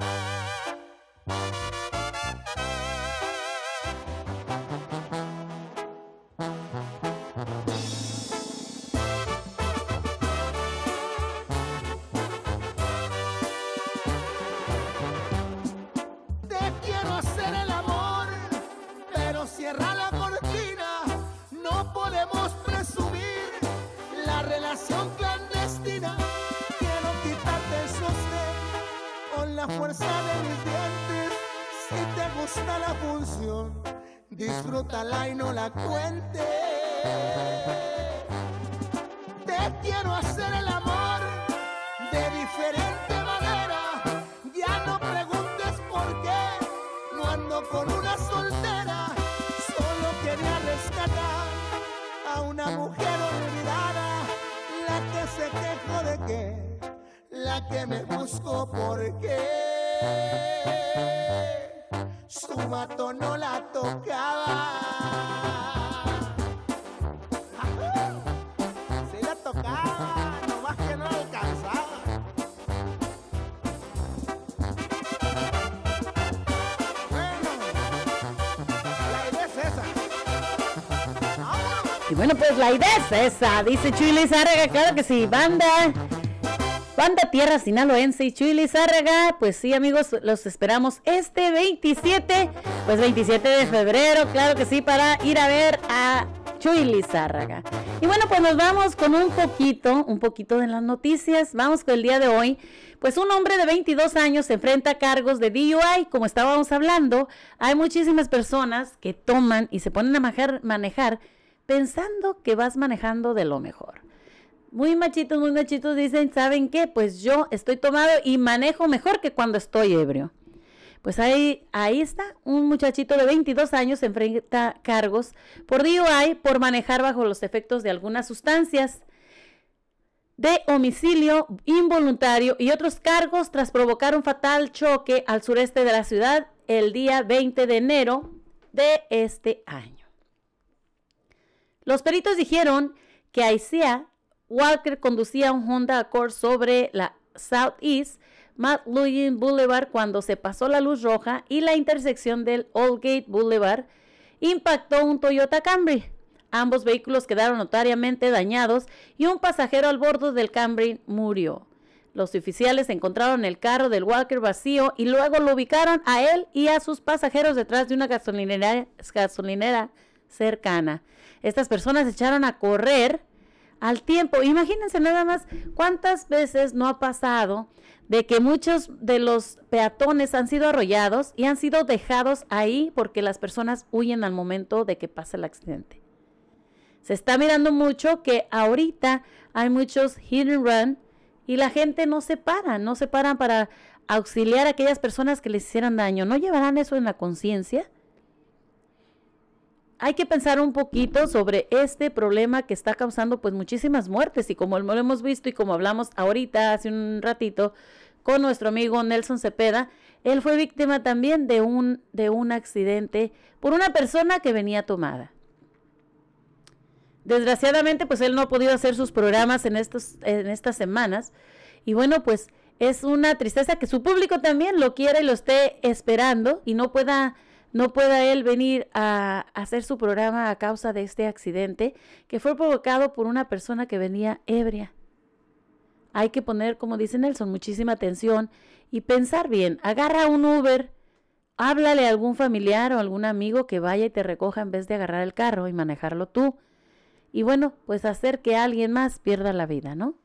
disfrútala es esa, dice Chuy Lizárraga, claro que sí, banda. Banda Tierra Sinaloense y Chuy Lizárraga, pues sí amigos, los esperamos este 27, pues 27 de febrero, claro que sí, para ir a ver a Chuy Lizárraga. Y bueno, pues nos vamos con un poquito, un poquito de las noticias, vamos con el día de hoy. Pues un hombre de 22 años se enfrenta a cargos de DUI, como estábamos hablando, hay muchísimas personas que toman y se ponen a manejar, manejar pensando que vas manejando de lo mejor. Muy machitos, muy machitos dicen, ¿saben qué? Pues yo estoy tomado y manejo mejor que cuando estoy ebrio. Pues ahí, ahí está, un muchachito de 22 años enfrenta cargos por DUI por manejar bajo los efectos de algunas sustancias de homicidio involuntario y otros cargos tras provocar un fatal choque al sureste de la ciudad el día 20 de enero de este año. Los peritos dijeron que Aisea Walker conducía un Honda Accord sobre la Southeast McLuhan Boulevard cuando se pasó la luz roja y la intersección del Oldgate Boulevard impactó un Toyota Camry. Ambos vehículos quedaron notariamente dañados y un pasajero al bordo del Camry murió. Los oficiales encontraron el carro del Walker vacío y luego lo ubicaron a él y a sus pasajeros detrás de una gasolinera cercana. Estas personas se echaron a correr al tiempo. Imagínense nada más cuántas veces no ha pasado de que muchos de los peatones han sido arrollados y han sido dejados ahí porque las personas huyen al momento de que pasa el accidente. Se está mirando mucho que ahorita hay muchos hit and run y la gente no se para, no se paran para auxiliar a aquellas personas que les hicieran daño. ¿No llevarán eso en la conciencia? Hay que pensar un poquito sobre este problema que está causando pues muchísimas muertes y como lo hemos visto y como hablamos ahorita hace un ratito con nuestro amigo Nelson Cepeda, él fue víctima también de un, de un accidente por una persona que venía tomada. Desgraciadamente, pues él no ha podido hacer sus programas en, estos, en estas semanas. Y bueno, pues es una tristeza que su público también lo quiera y lo esté esperando y no pueda, no pueda él venir a, hacer su programa a causa de este accidente que fue provocado por una persona que venía ebria. Hay que poner, como dice Nelson, muchísima atención y pensar bien. Agarra un Uber, háblale a algún familiar o algún amigo que vaya y te recoja en vez de agarrar el carro y manejarlo tú. Y bueno, pues hacer que alguien más pierda la vida, ¿no?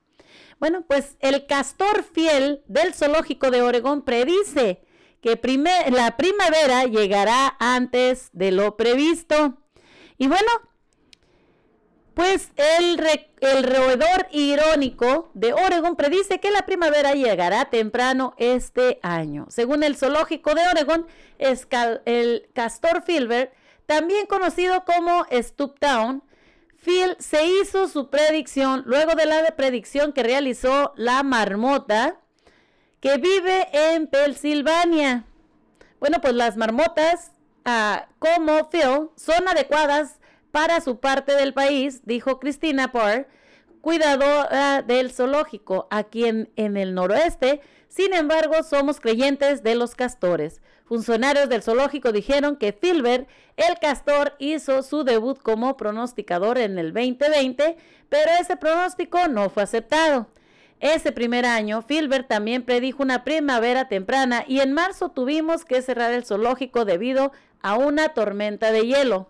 Bueno, pues el castor fiel del zoológico de Oregón predice que la primavera llegará antes de lo previsto. Y bueno, pues el, el roedor irónico de Oregon predice que la primavera llegará temprano este año. Según el zoológico de Oregon, el castor Filbert, también conocido como Stuptown, Phil se hizo su predicción luego de la predicción que realizó la marmota que vive en Pensilvania. Bueno, pues las marmotas, ah, como Phil, son adecuadas para su parte del país, dijo Cristina Parr, cuidadora del zoológico, aquí en, en el noroeste. Sin embargo, somos creyentes de los castores. Funcionarios del zoológico dijeron que Filbert, el castor, hizo su debut como pronosticador en el 2020, pero ese pronóstico no fue aceptado. Ese primer año, Filbert también predijo una primavera temprana y en marzo tuvimos que cerrar el zoológico debido a una tormenta de hielo.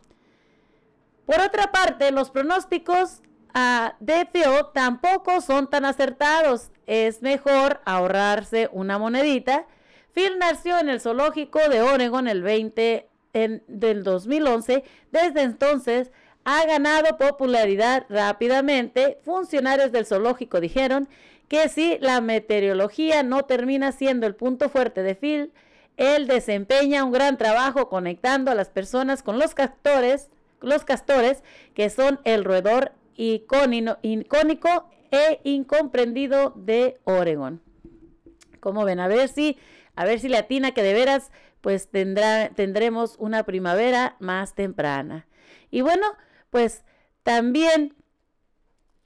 Por otra parte, los pronósticos uh, de Phil tampoco son tan acertados. Es mejor ahorrarse una monedita Phil nació en el zoológico de Oregon el 20 del 2011. Desde entonces ha ganado popularidad rápidamente. Funcionarios del zoológico dijeron que si la meteorología no termina siendo el punto fuerte de Phil, él desempeña un gran trabajo conectando a las personas con los castores, los castores que son el roedor icónico e incomprendido de Oregon. Como ven, a ver si a ver si le atina que de veras pues tendrá, tendremos una primavera más temprana. Y bueno, pues también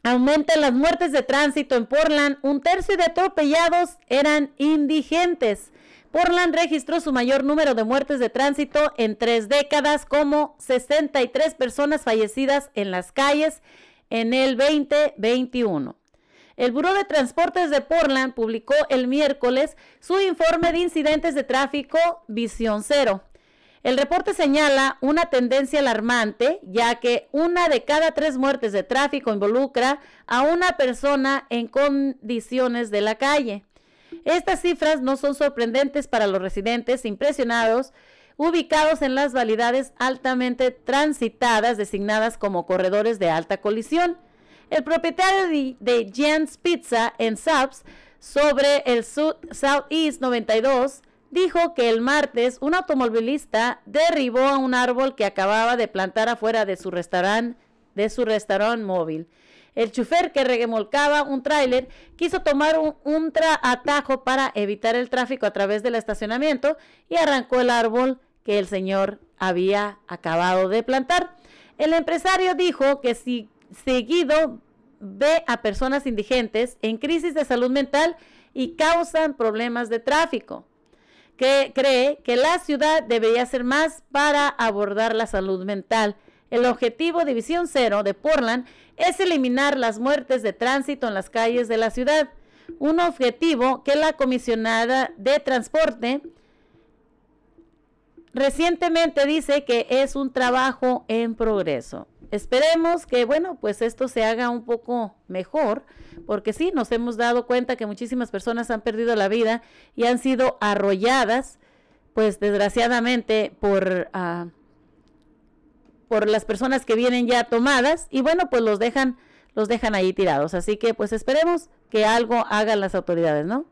aumentan las muertes de tránsito en Portland. Un tercio de atropellados eran indigentes. Portland registró su mayor número de muertes de tránsito en tres décadas, como 63 personas fallecidas en las calles en el 2021. El Buró de Transportes de Portland publicó el miércoles su informe de incidentes de tráfico Visión Cero. El reporte señala una tendencia alarmante, ya que una de cada tres muertes de tráfico involucra a una persona en condiciones de la calle. Estas cifras no son sorprendentes para los residentes impresionados ubicados en las validades altamente transitadas designadas como corredores de alta colisión. El propietario de, Jens Pizza en Subs sobre el Southeast 92 dijo que el martes un automovilista derribó a un árbol que acababa de plantar afuera de su restaurante de su restaurante móvil. El chofer que remolcaba un tráiler quiso tomar un, un atajo para evitar el tráfico a través del estacionamiento y arrancó el árbol que el señor había acabado de plantar. El empresario dijo que si seguido ve a personas indigentes en crisis de salud mental y causan problemas de tráfico. Que cree que la ciudad debería hacer más para abordar la salud mental. El objetivo de División Cero de Portland es eliminar las muertes de tránsito en las calles de la ciudad. Un objetivo que la comisionada de transporte recientemente dice que es un trabajo en progreso. Esperemos que, bueno, pues esto se haga un poco mejor, porque sí, nos hemos dado cuenta que muchísimas personas han perdido la vida y han sido arrolladas, pues desgraciadamente, por, uh, por las personas que vienen ya tomadas y bueno, pues los dejan, los dejan ahí tirados. Así que pues esperemos que algo hagan las autoridades, ¿no?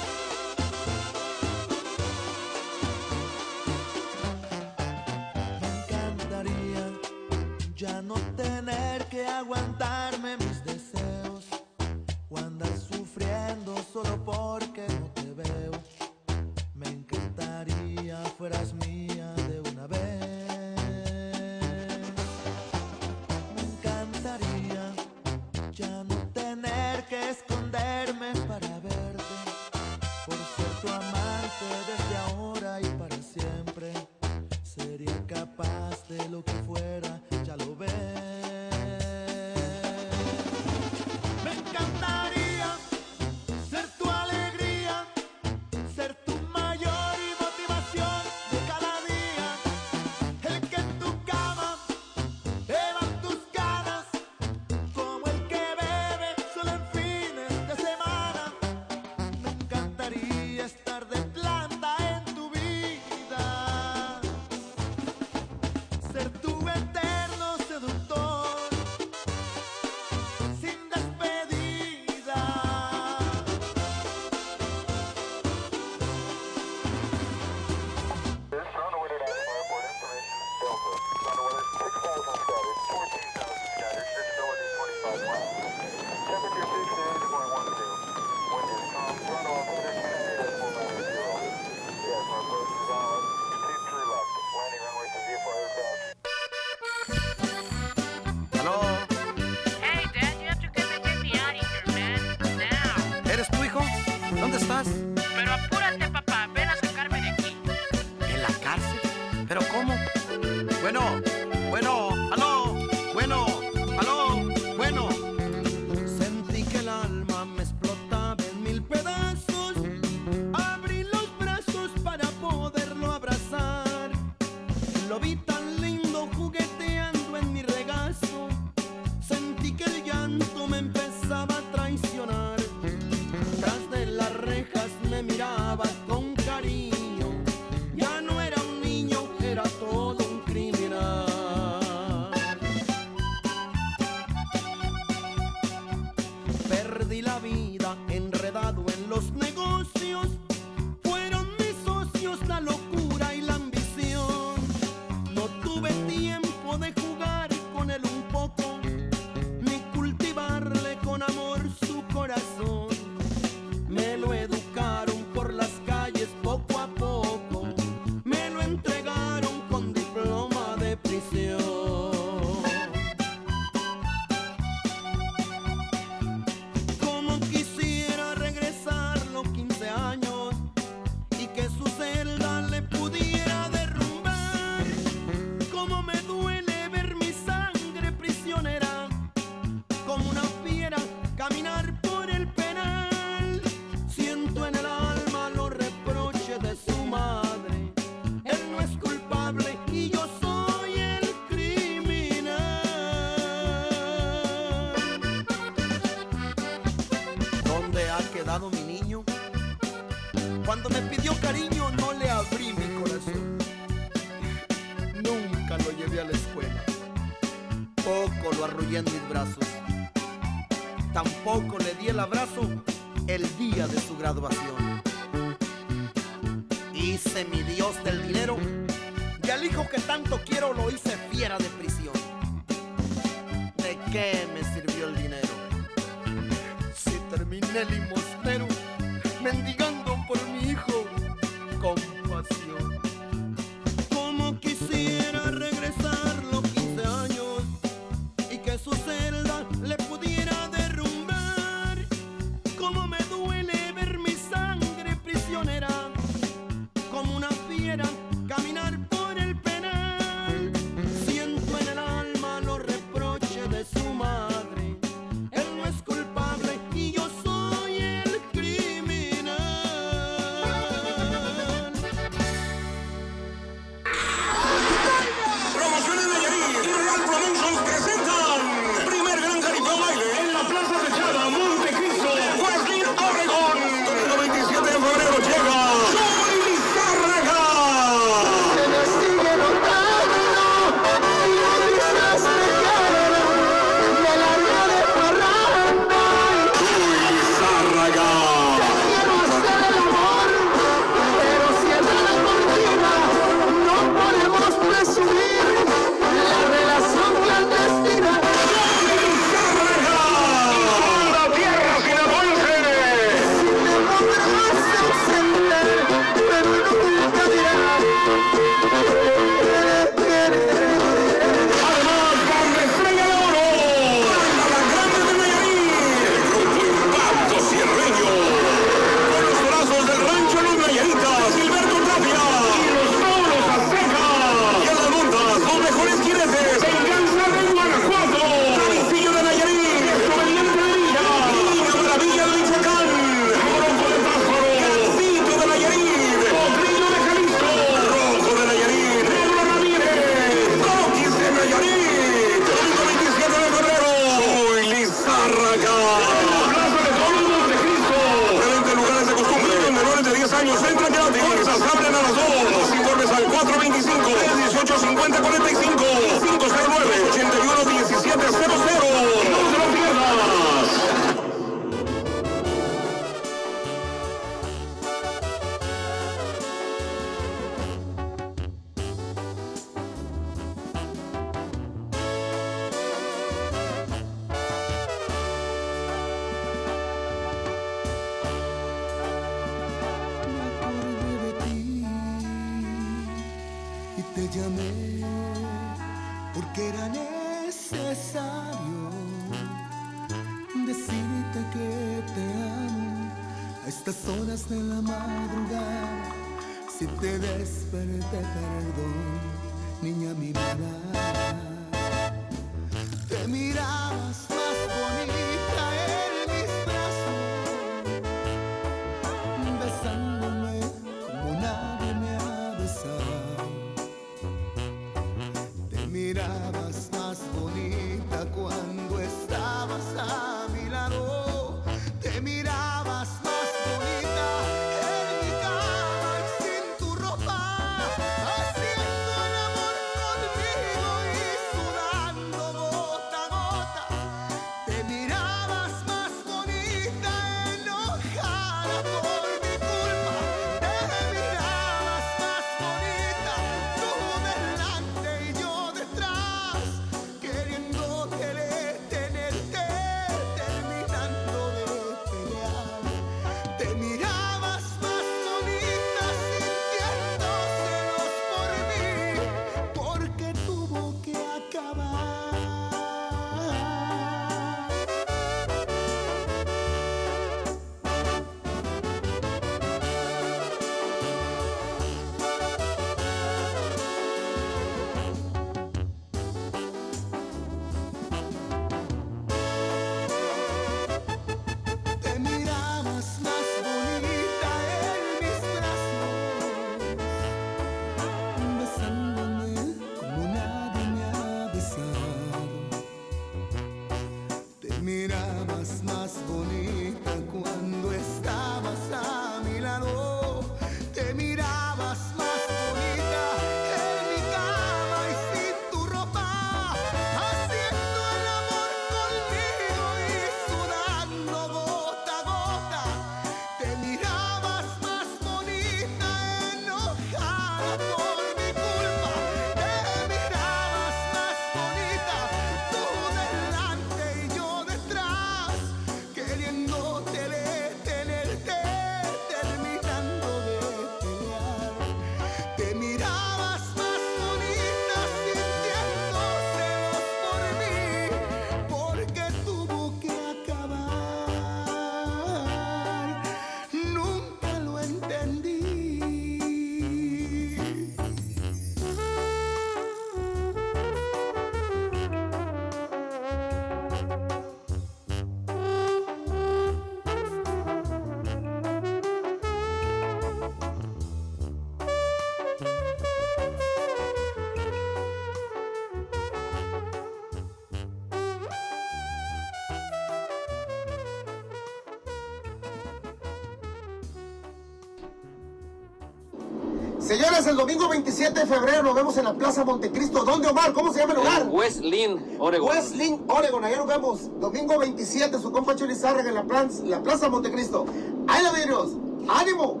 Señores, el domingo 27 de febrero nos vemos en la Plaza Montecristo. ¿Dónde, Omar? ¿Cómo se llama el lugar? West Lynn, Oregon. West Lynn, Oregon. Allá nos vemos. Domingo 27, su compa Chuli Zárraga en la, plan- la Plaza Montecristo. ¡Ahí la vidrios! ¡Ánimo!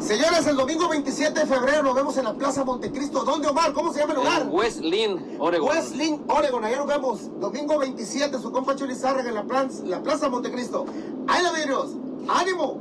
Señores, el domingo 27 de febrero nos vemos en la Plaza Montecristo. ¿Dónde, Omar? ¿Cómo se llama el lugar? West Lynn, Oregon. West Lynn, Oregon. Allá nos vemos. Domingo 27, su compa Chuli Zárraga en la, plan- la Plaza Montecristo. ¡Ahí la vidrios! ¡Ánimo!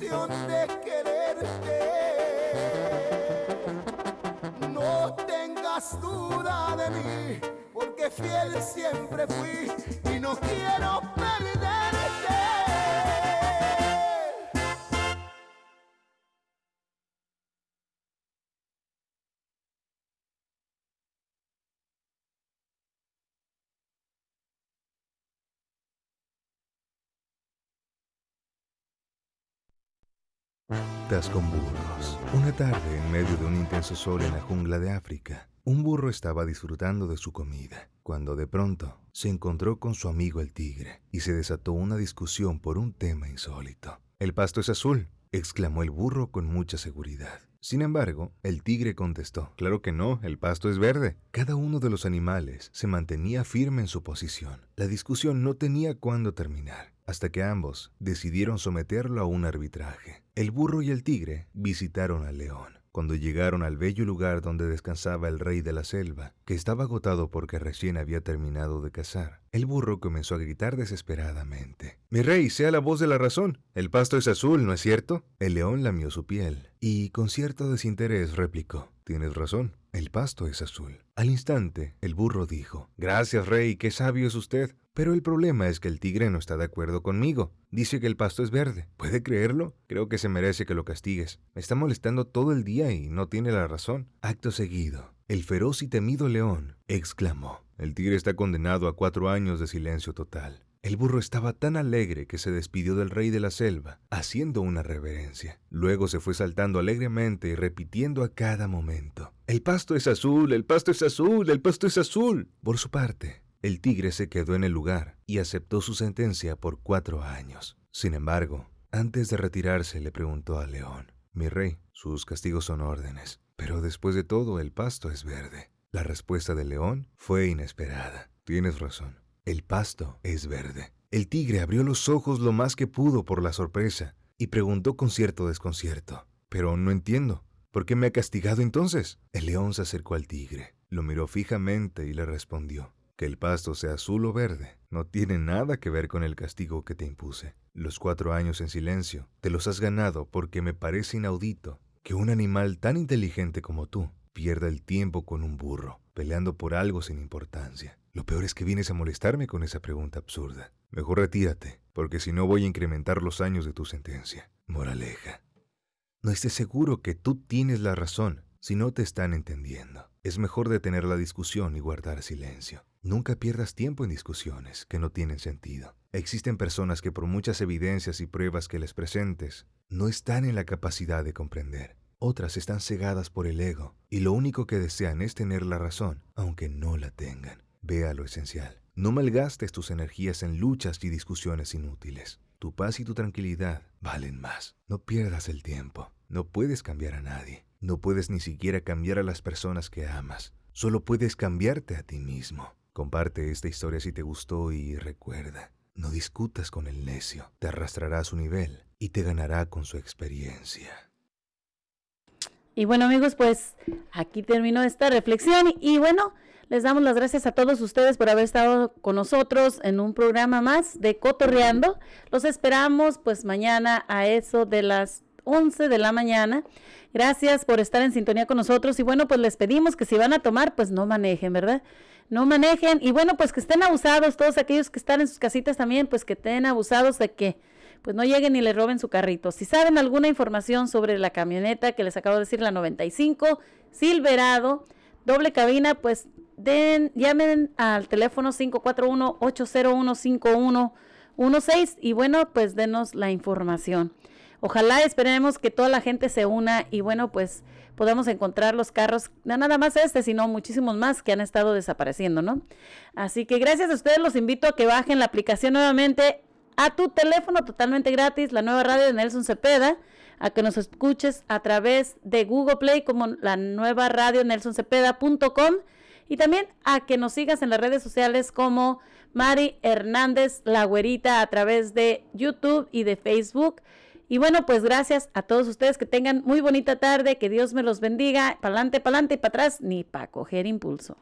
ですよ。ね Con burros. Una tarde, en medio de un intenso sol en la jungla de África, un burro estaba disfrutando de su comida, cuando de pronto se encontró con su amigo el tigre y se desató una discusión por un tema insólito. El pasto es azul, exclamó el burro con mucha seguridad. Sin embargo, el tigre contestó, claro que no, el pasto es verde. Cada uno de los animales se mantenía firme en su posición. La discusión no tenía cuándo terminar, hasta que ambos decidieron someterlo a un arbitraje. El burro y el tigre visitaron al león. Cuando llegaron al bello lugar donde descansaba el rey de la selva, que estaba agotado porque recién había terminado de cazar, el burro comenzó a gritar desesperadamente. Mi rey, sea la voz de la razón. El pasto es azul, ¿no es cierto? El león lamió su piel y, con cierto desinterés, replicó. Tienes razón, el pasto es azul. Al instante, el burro dijo, Gracias, rey, qué sabio es usted. Pero el problema es que el tigre no está de acuerdo conmigo. Dice que el pasto es verde. ¿Puede creerlo? Creo que se merece que lo castigues. Me está molestando todo el día y no tiene la razón. Acto seguido, el feroz y temido león exclamó. El tigre está condenado a cuatro años de silencio total. El burro estaba tan alegre que se despidió del rey de la selva, haciendo una reverencia. Luego se fue saltando alegremente y repitiendo a cada momento, El pasto es azul, el pasto es azul, el pasto es azul. Por su parte, el tigre se quedó en el lugar y aceptó su sentencia por cuatro años. Sin embargo, antes de retirarse le preguntó al león, Mi rey, sus castigos son órdenes, pero después de todo el pasto es verde. La respuesta del león fue inesperada. Tienes razón, el pasto es verde. El tigre abrió los ojos lo más que pudo por la sorpresa y preguntó con cierto desconcierto, Pero no entiendo, ¿por qué me ha castigado entonces? El león se acercó al tigre, lo miró fijamente y le respondió, que el pasto sea azul o verde no tiene nada que ver con el castigo que te impuse. Los cuatro años en silencio te los has ganado porque me parece inaudito que un animal tan inteligente como tú pierda el tiempo con un burro, peleando por algo sin importancia. Lo peor es que vienes a molestarme con esa pregunta absurda. Mejor retírate, porque si no voy a incrementar los años de tu sentencia. Moraleja. No estés seguro que tú tienes la razón si no te están entendiendo. Es mejor detener la discusión y guardar silencio. Nunca pierdas tiempo en discusiones que no tienen sentido. Existen personas que por muchas evidencias y pruebas que les presentes, no están en la capacidad de comprender. Otras están cegadas por el ego y lo único que desean es tener la razón, aunque no la tengan. Vea lo esencial. No malgastes tus energías en luchas y discusiones inútiles. Tu paz y tu tranquilidad valen más. No pierdas el tiempo. No puedes cambiar a nadie. No puedes ni siquiera cambiar a las personas que amas. Solo puedes cambiarte a ti mismo. Comparte esta historia si te gustó y recuerda, no discutas con el necio, te arrastrará a su nivel y te ganará con su experiencia. Y bueno amigos, pues aquí terminó esta reflexión y bueno, les damos las gracias a todos ustedes por haber estado con nosotros en un programa más de Cotorreando. Los esperamos pues mañana a eso de las 11 de la mañana. Gracias por estar en sintonía con nosotros y bueno, pues les pedimos que si van a tomar, pues no manejen, ¿verdad? no manejen y bueno, pues que estén abusados, todos aquellos que están en sus casitas también, pues que estén abusados de que pues no lleguen y le roben su carrito. Si saben alguna información sobre la camioneta que les acabo de decir, la 95 Silverado, doble cabina, pues den, llamen al teléfono 541-801-5116 y bueno, pues denos la información. Ojalá esperemos que toda la gente se una y bueno, pues podamos encontrar los carros, no nada más este, sino muchísimos más que han estado desapareciendo, ¿no? Así que gracias a ustedes los invito a que bajen la aplicación nuevamente a tu teléfono totalmente gratis, la nueva radio de Nelson Cepeda, a que nos escuches a través de Google Play como la nueva radio nelsoncepeda.com y también a que nos sigas en las redes sociales como Mari Hernández La Güerita a través de YouTube y de Facebook. Y bueno, pues gracias a todos ustedes que tengan muy bonita tarde, que Dios me los bendiga, para adelante, para adelante y para atrás, ni para coger impulso.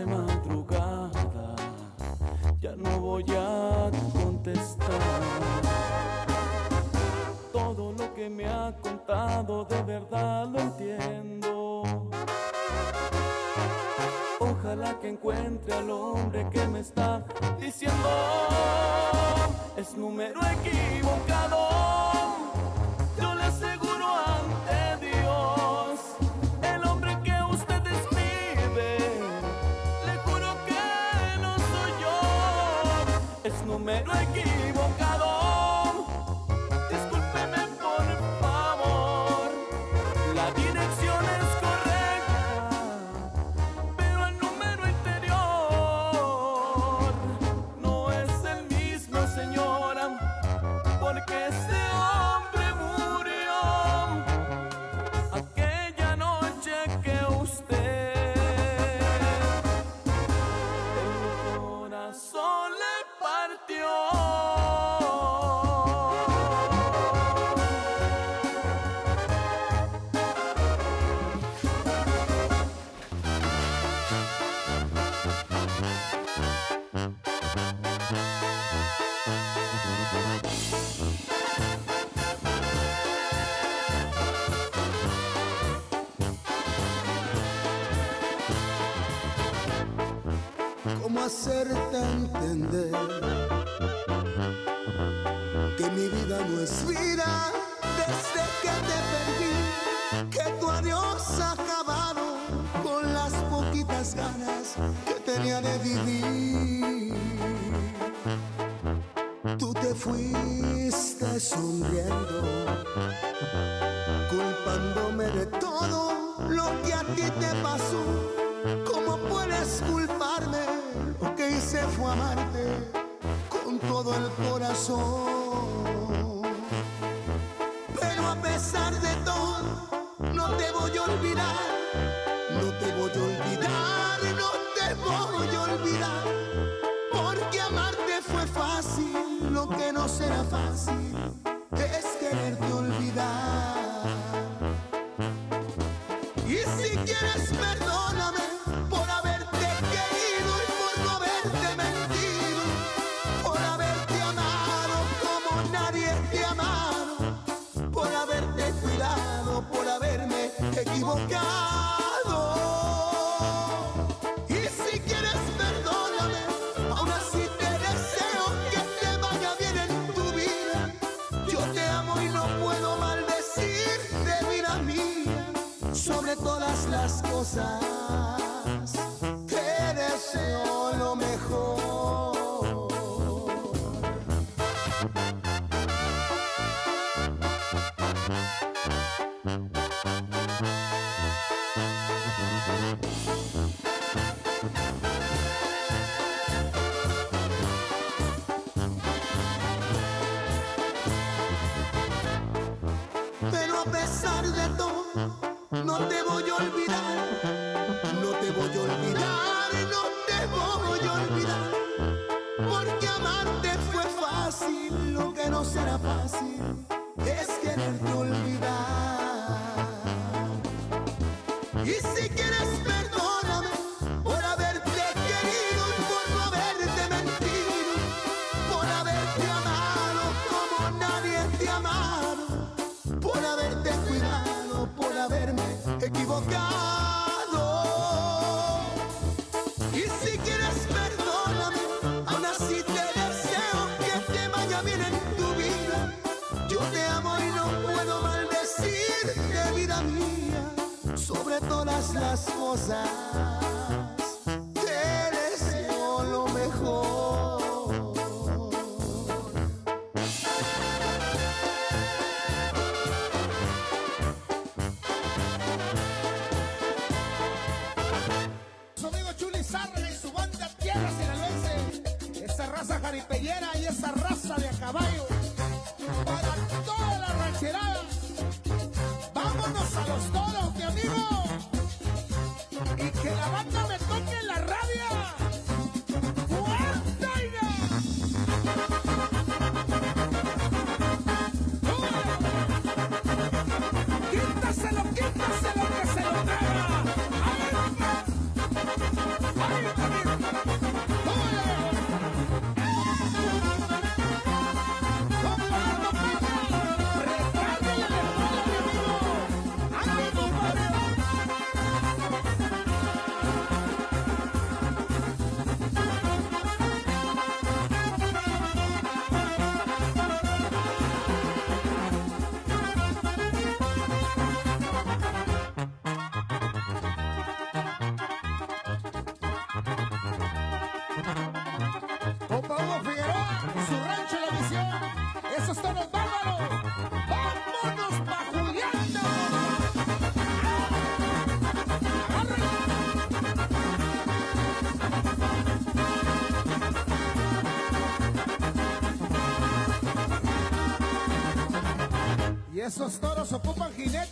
Nuevo hacerte entender las las Compa Hugo Figueroa, su rancho La Misión, esos tonos bárbaros. ¡Vámonos pa' Juliando! Y esos toros ocupan jinetes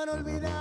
para olvidar.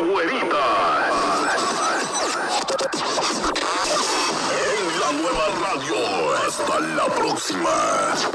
En la nueva radio. Hasta la próxima.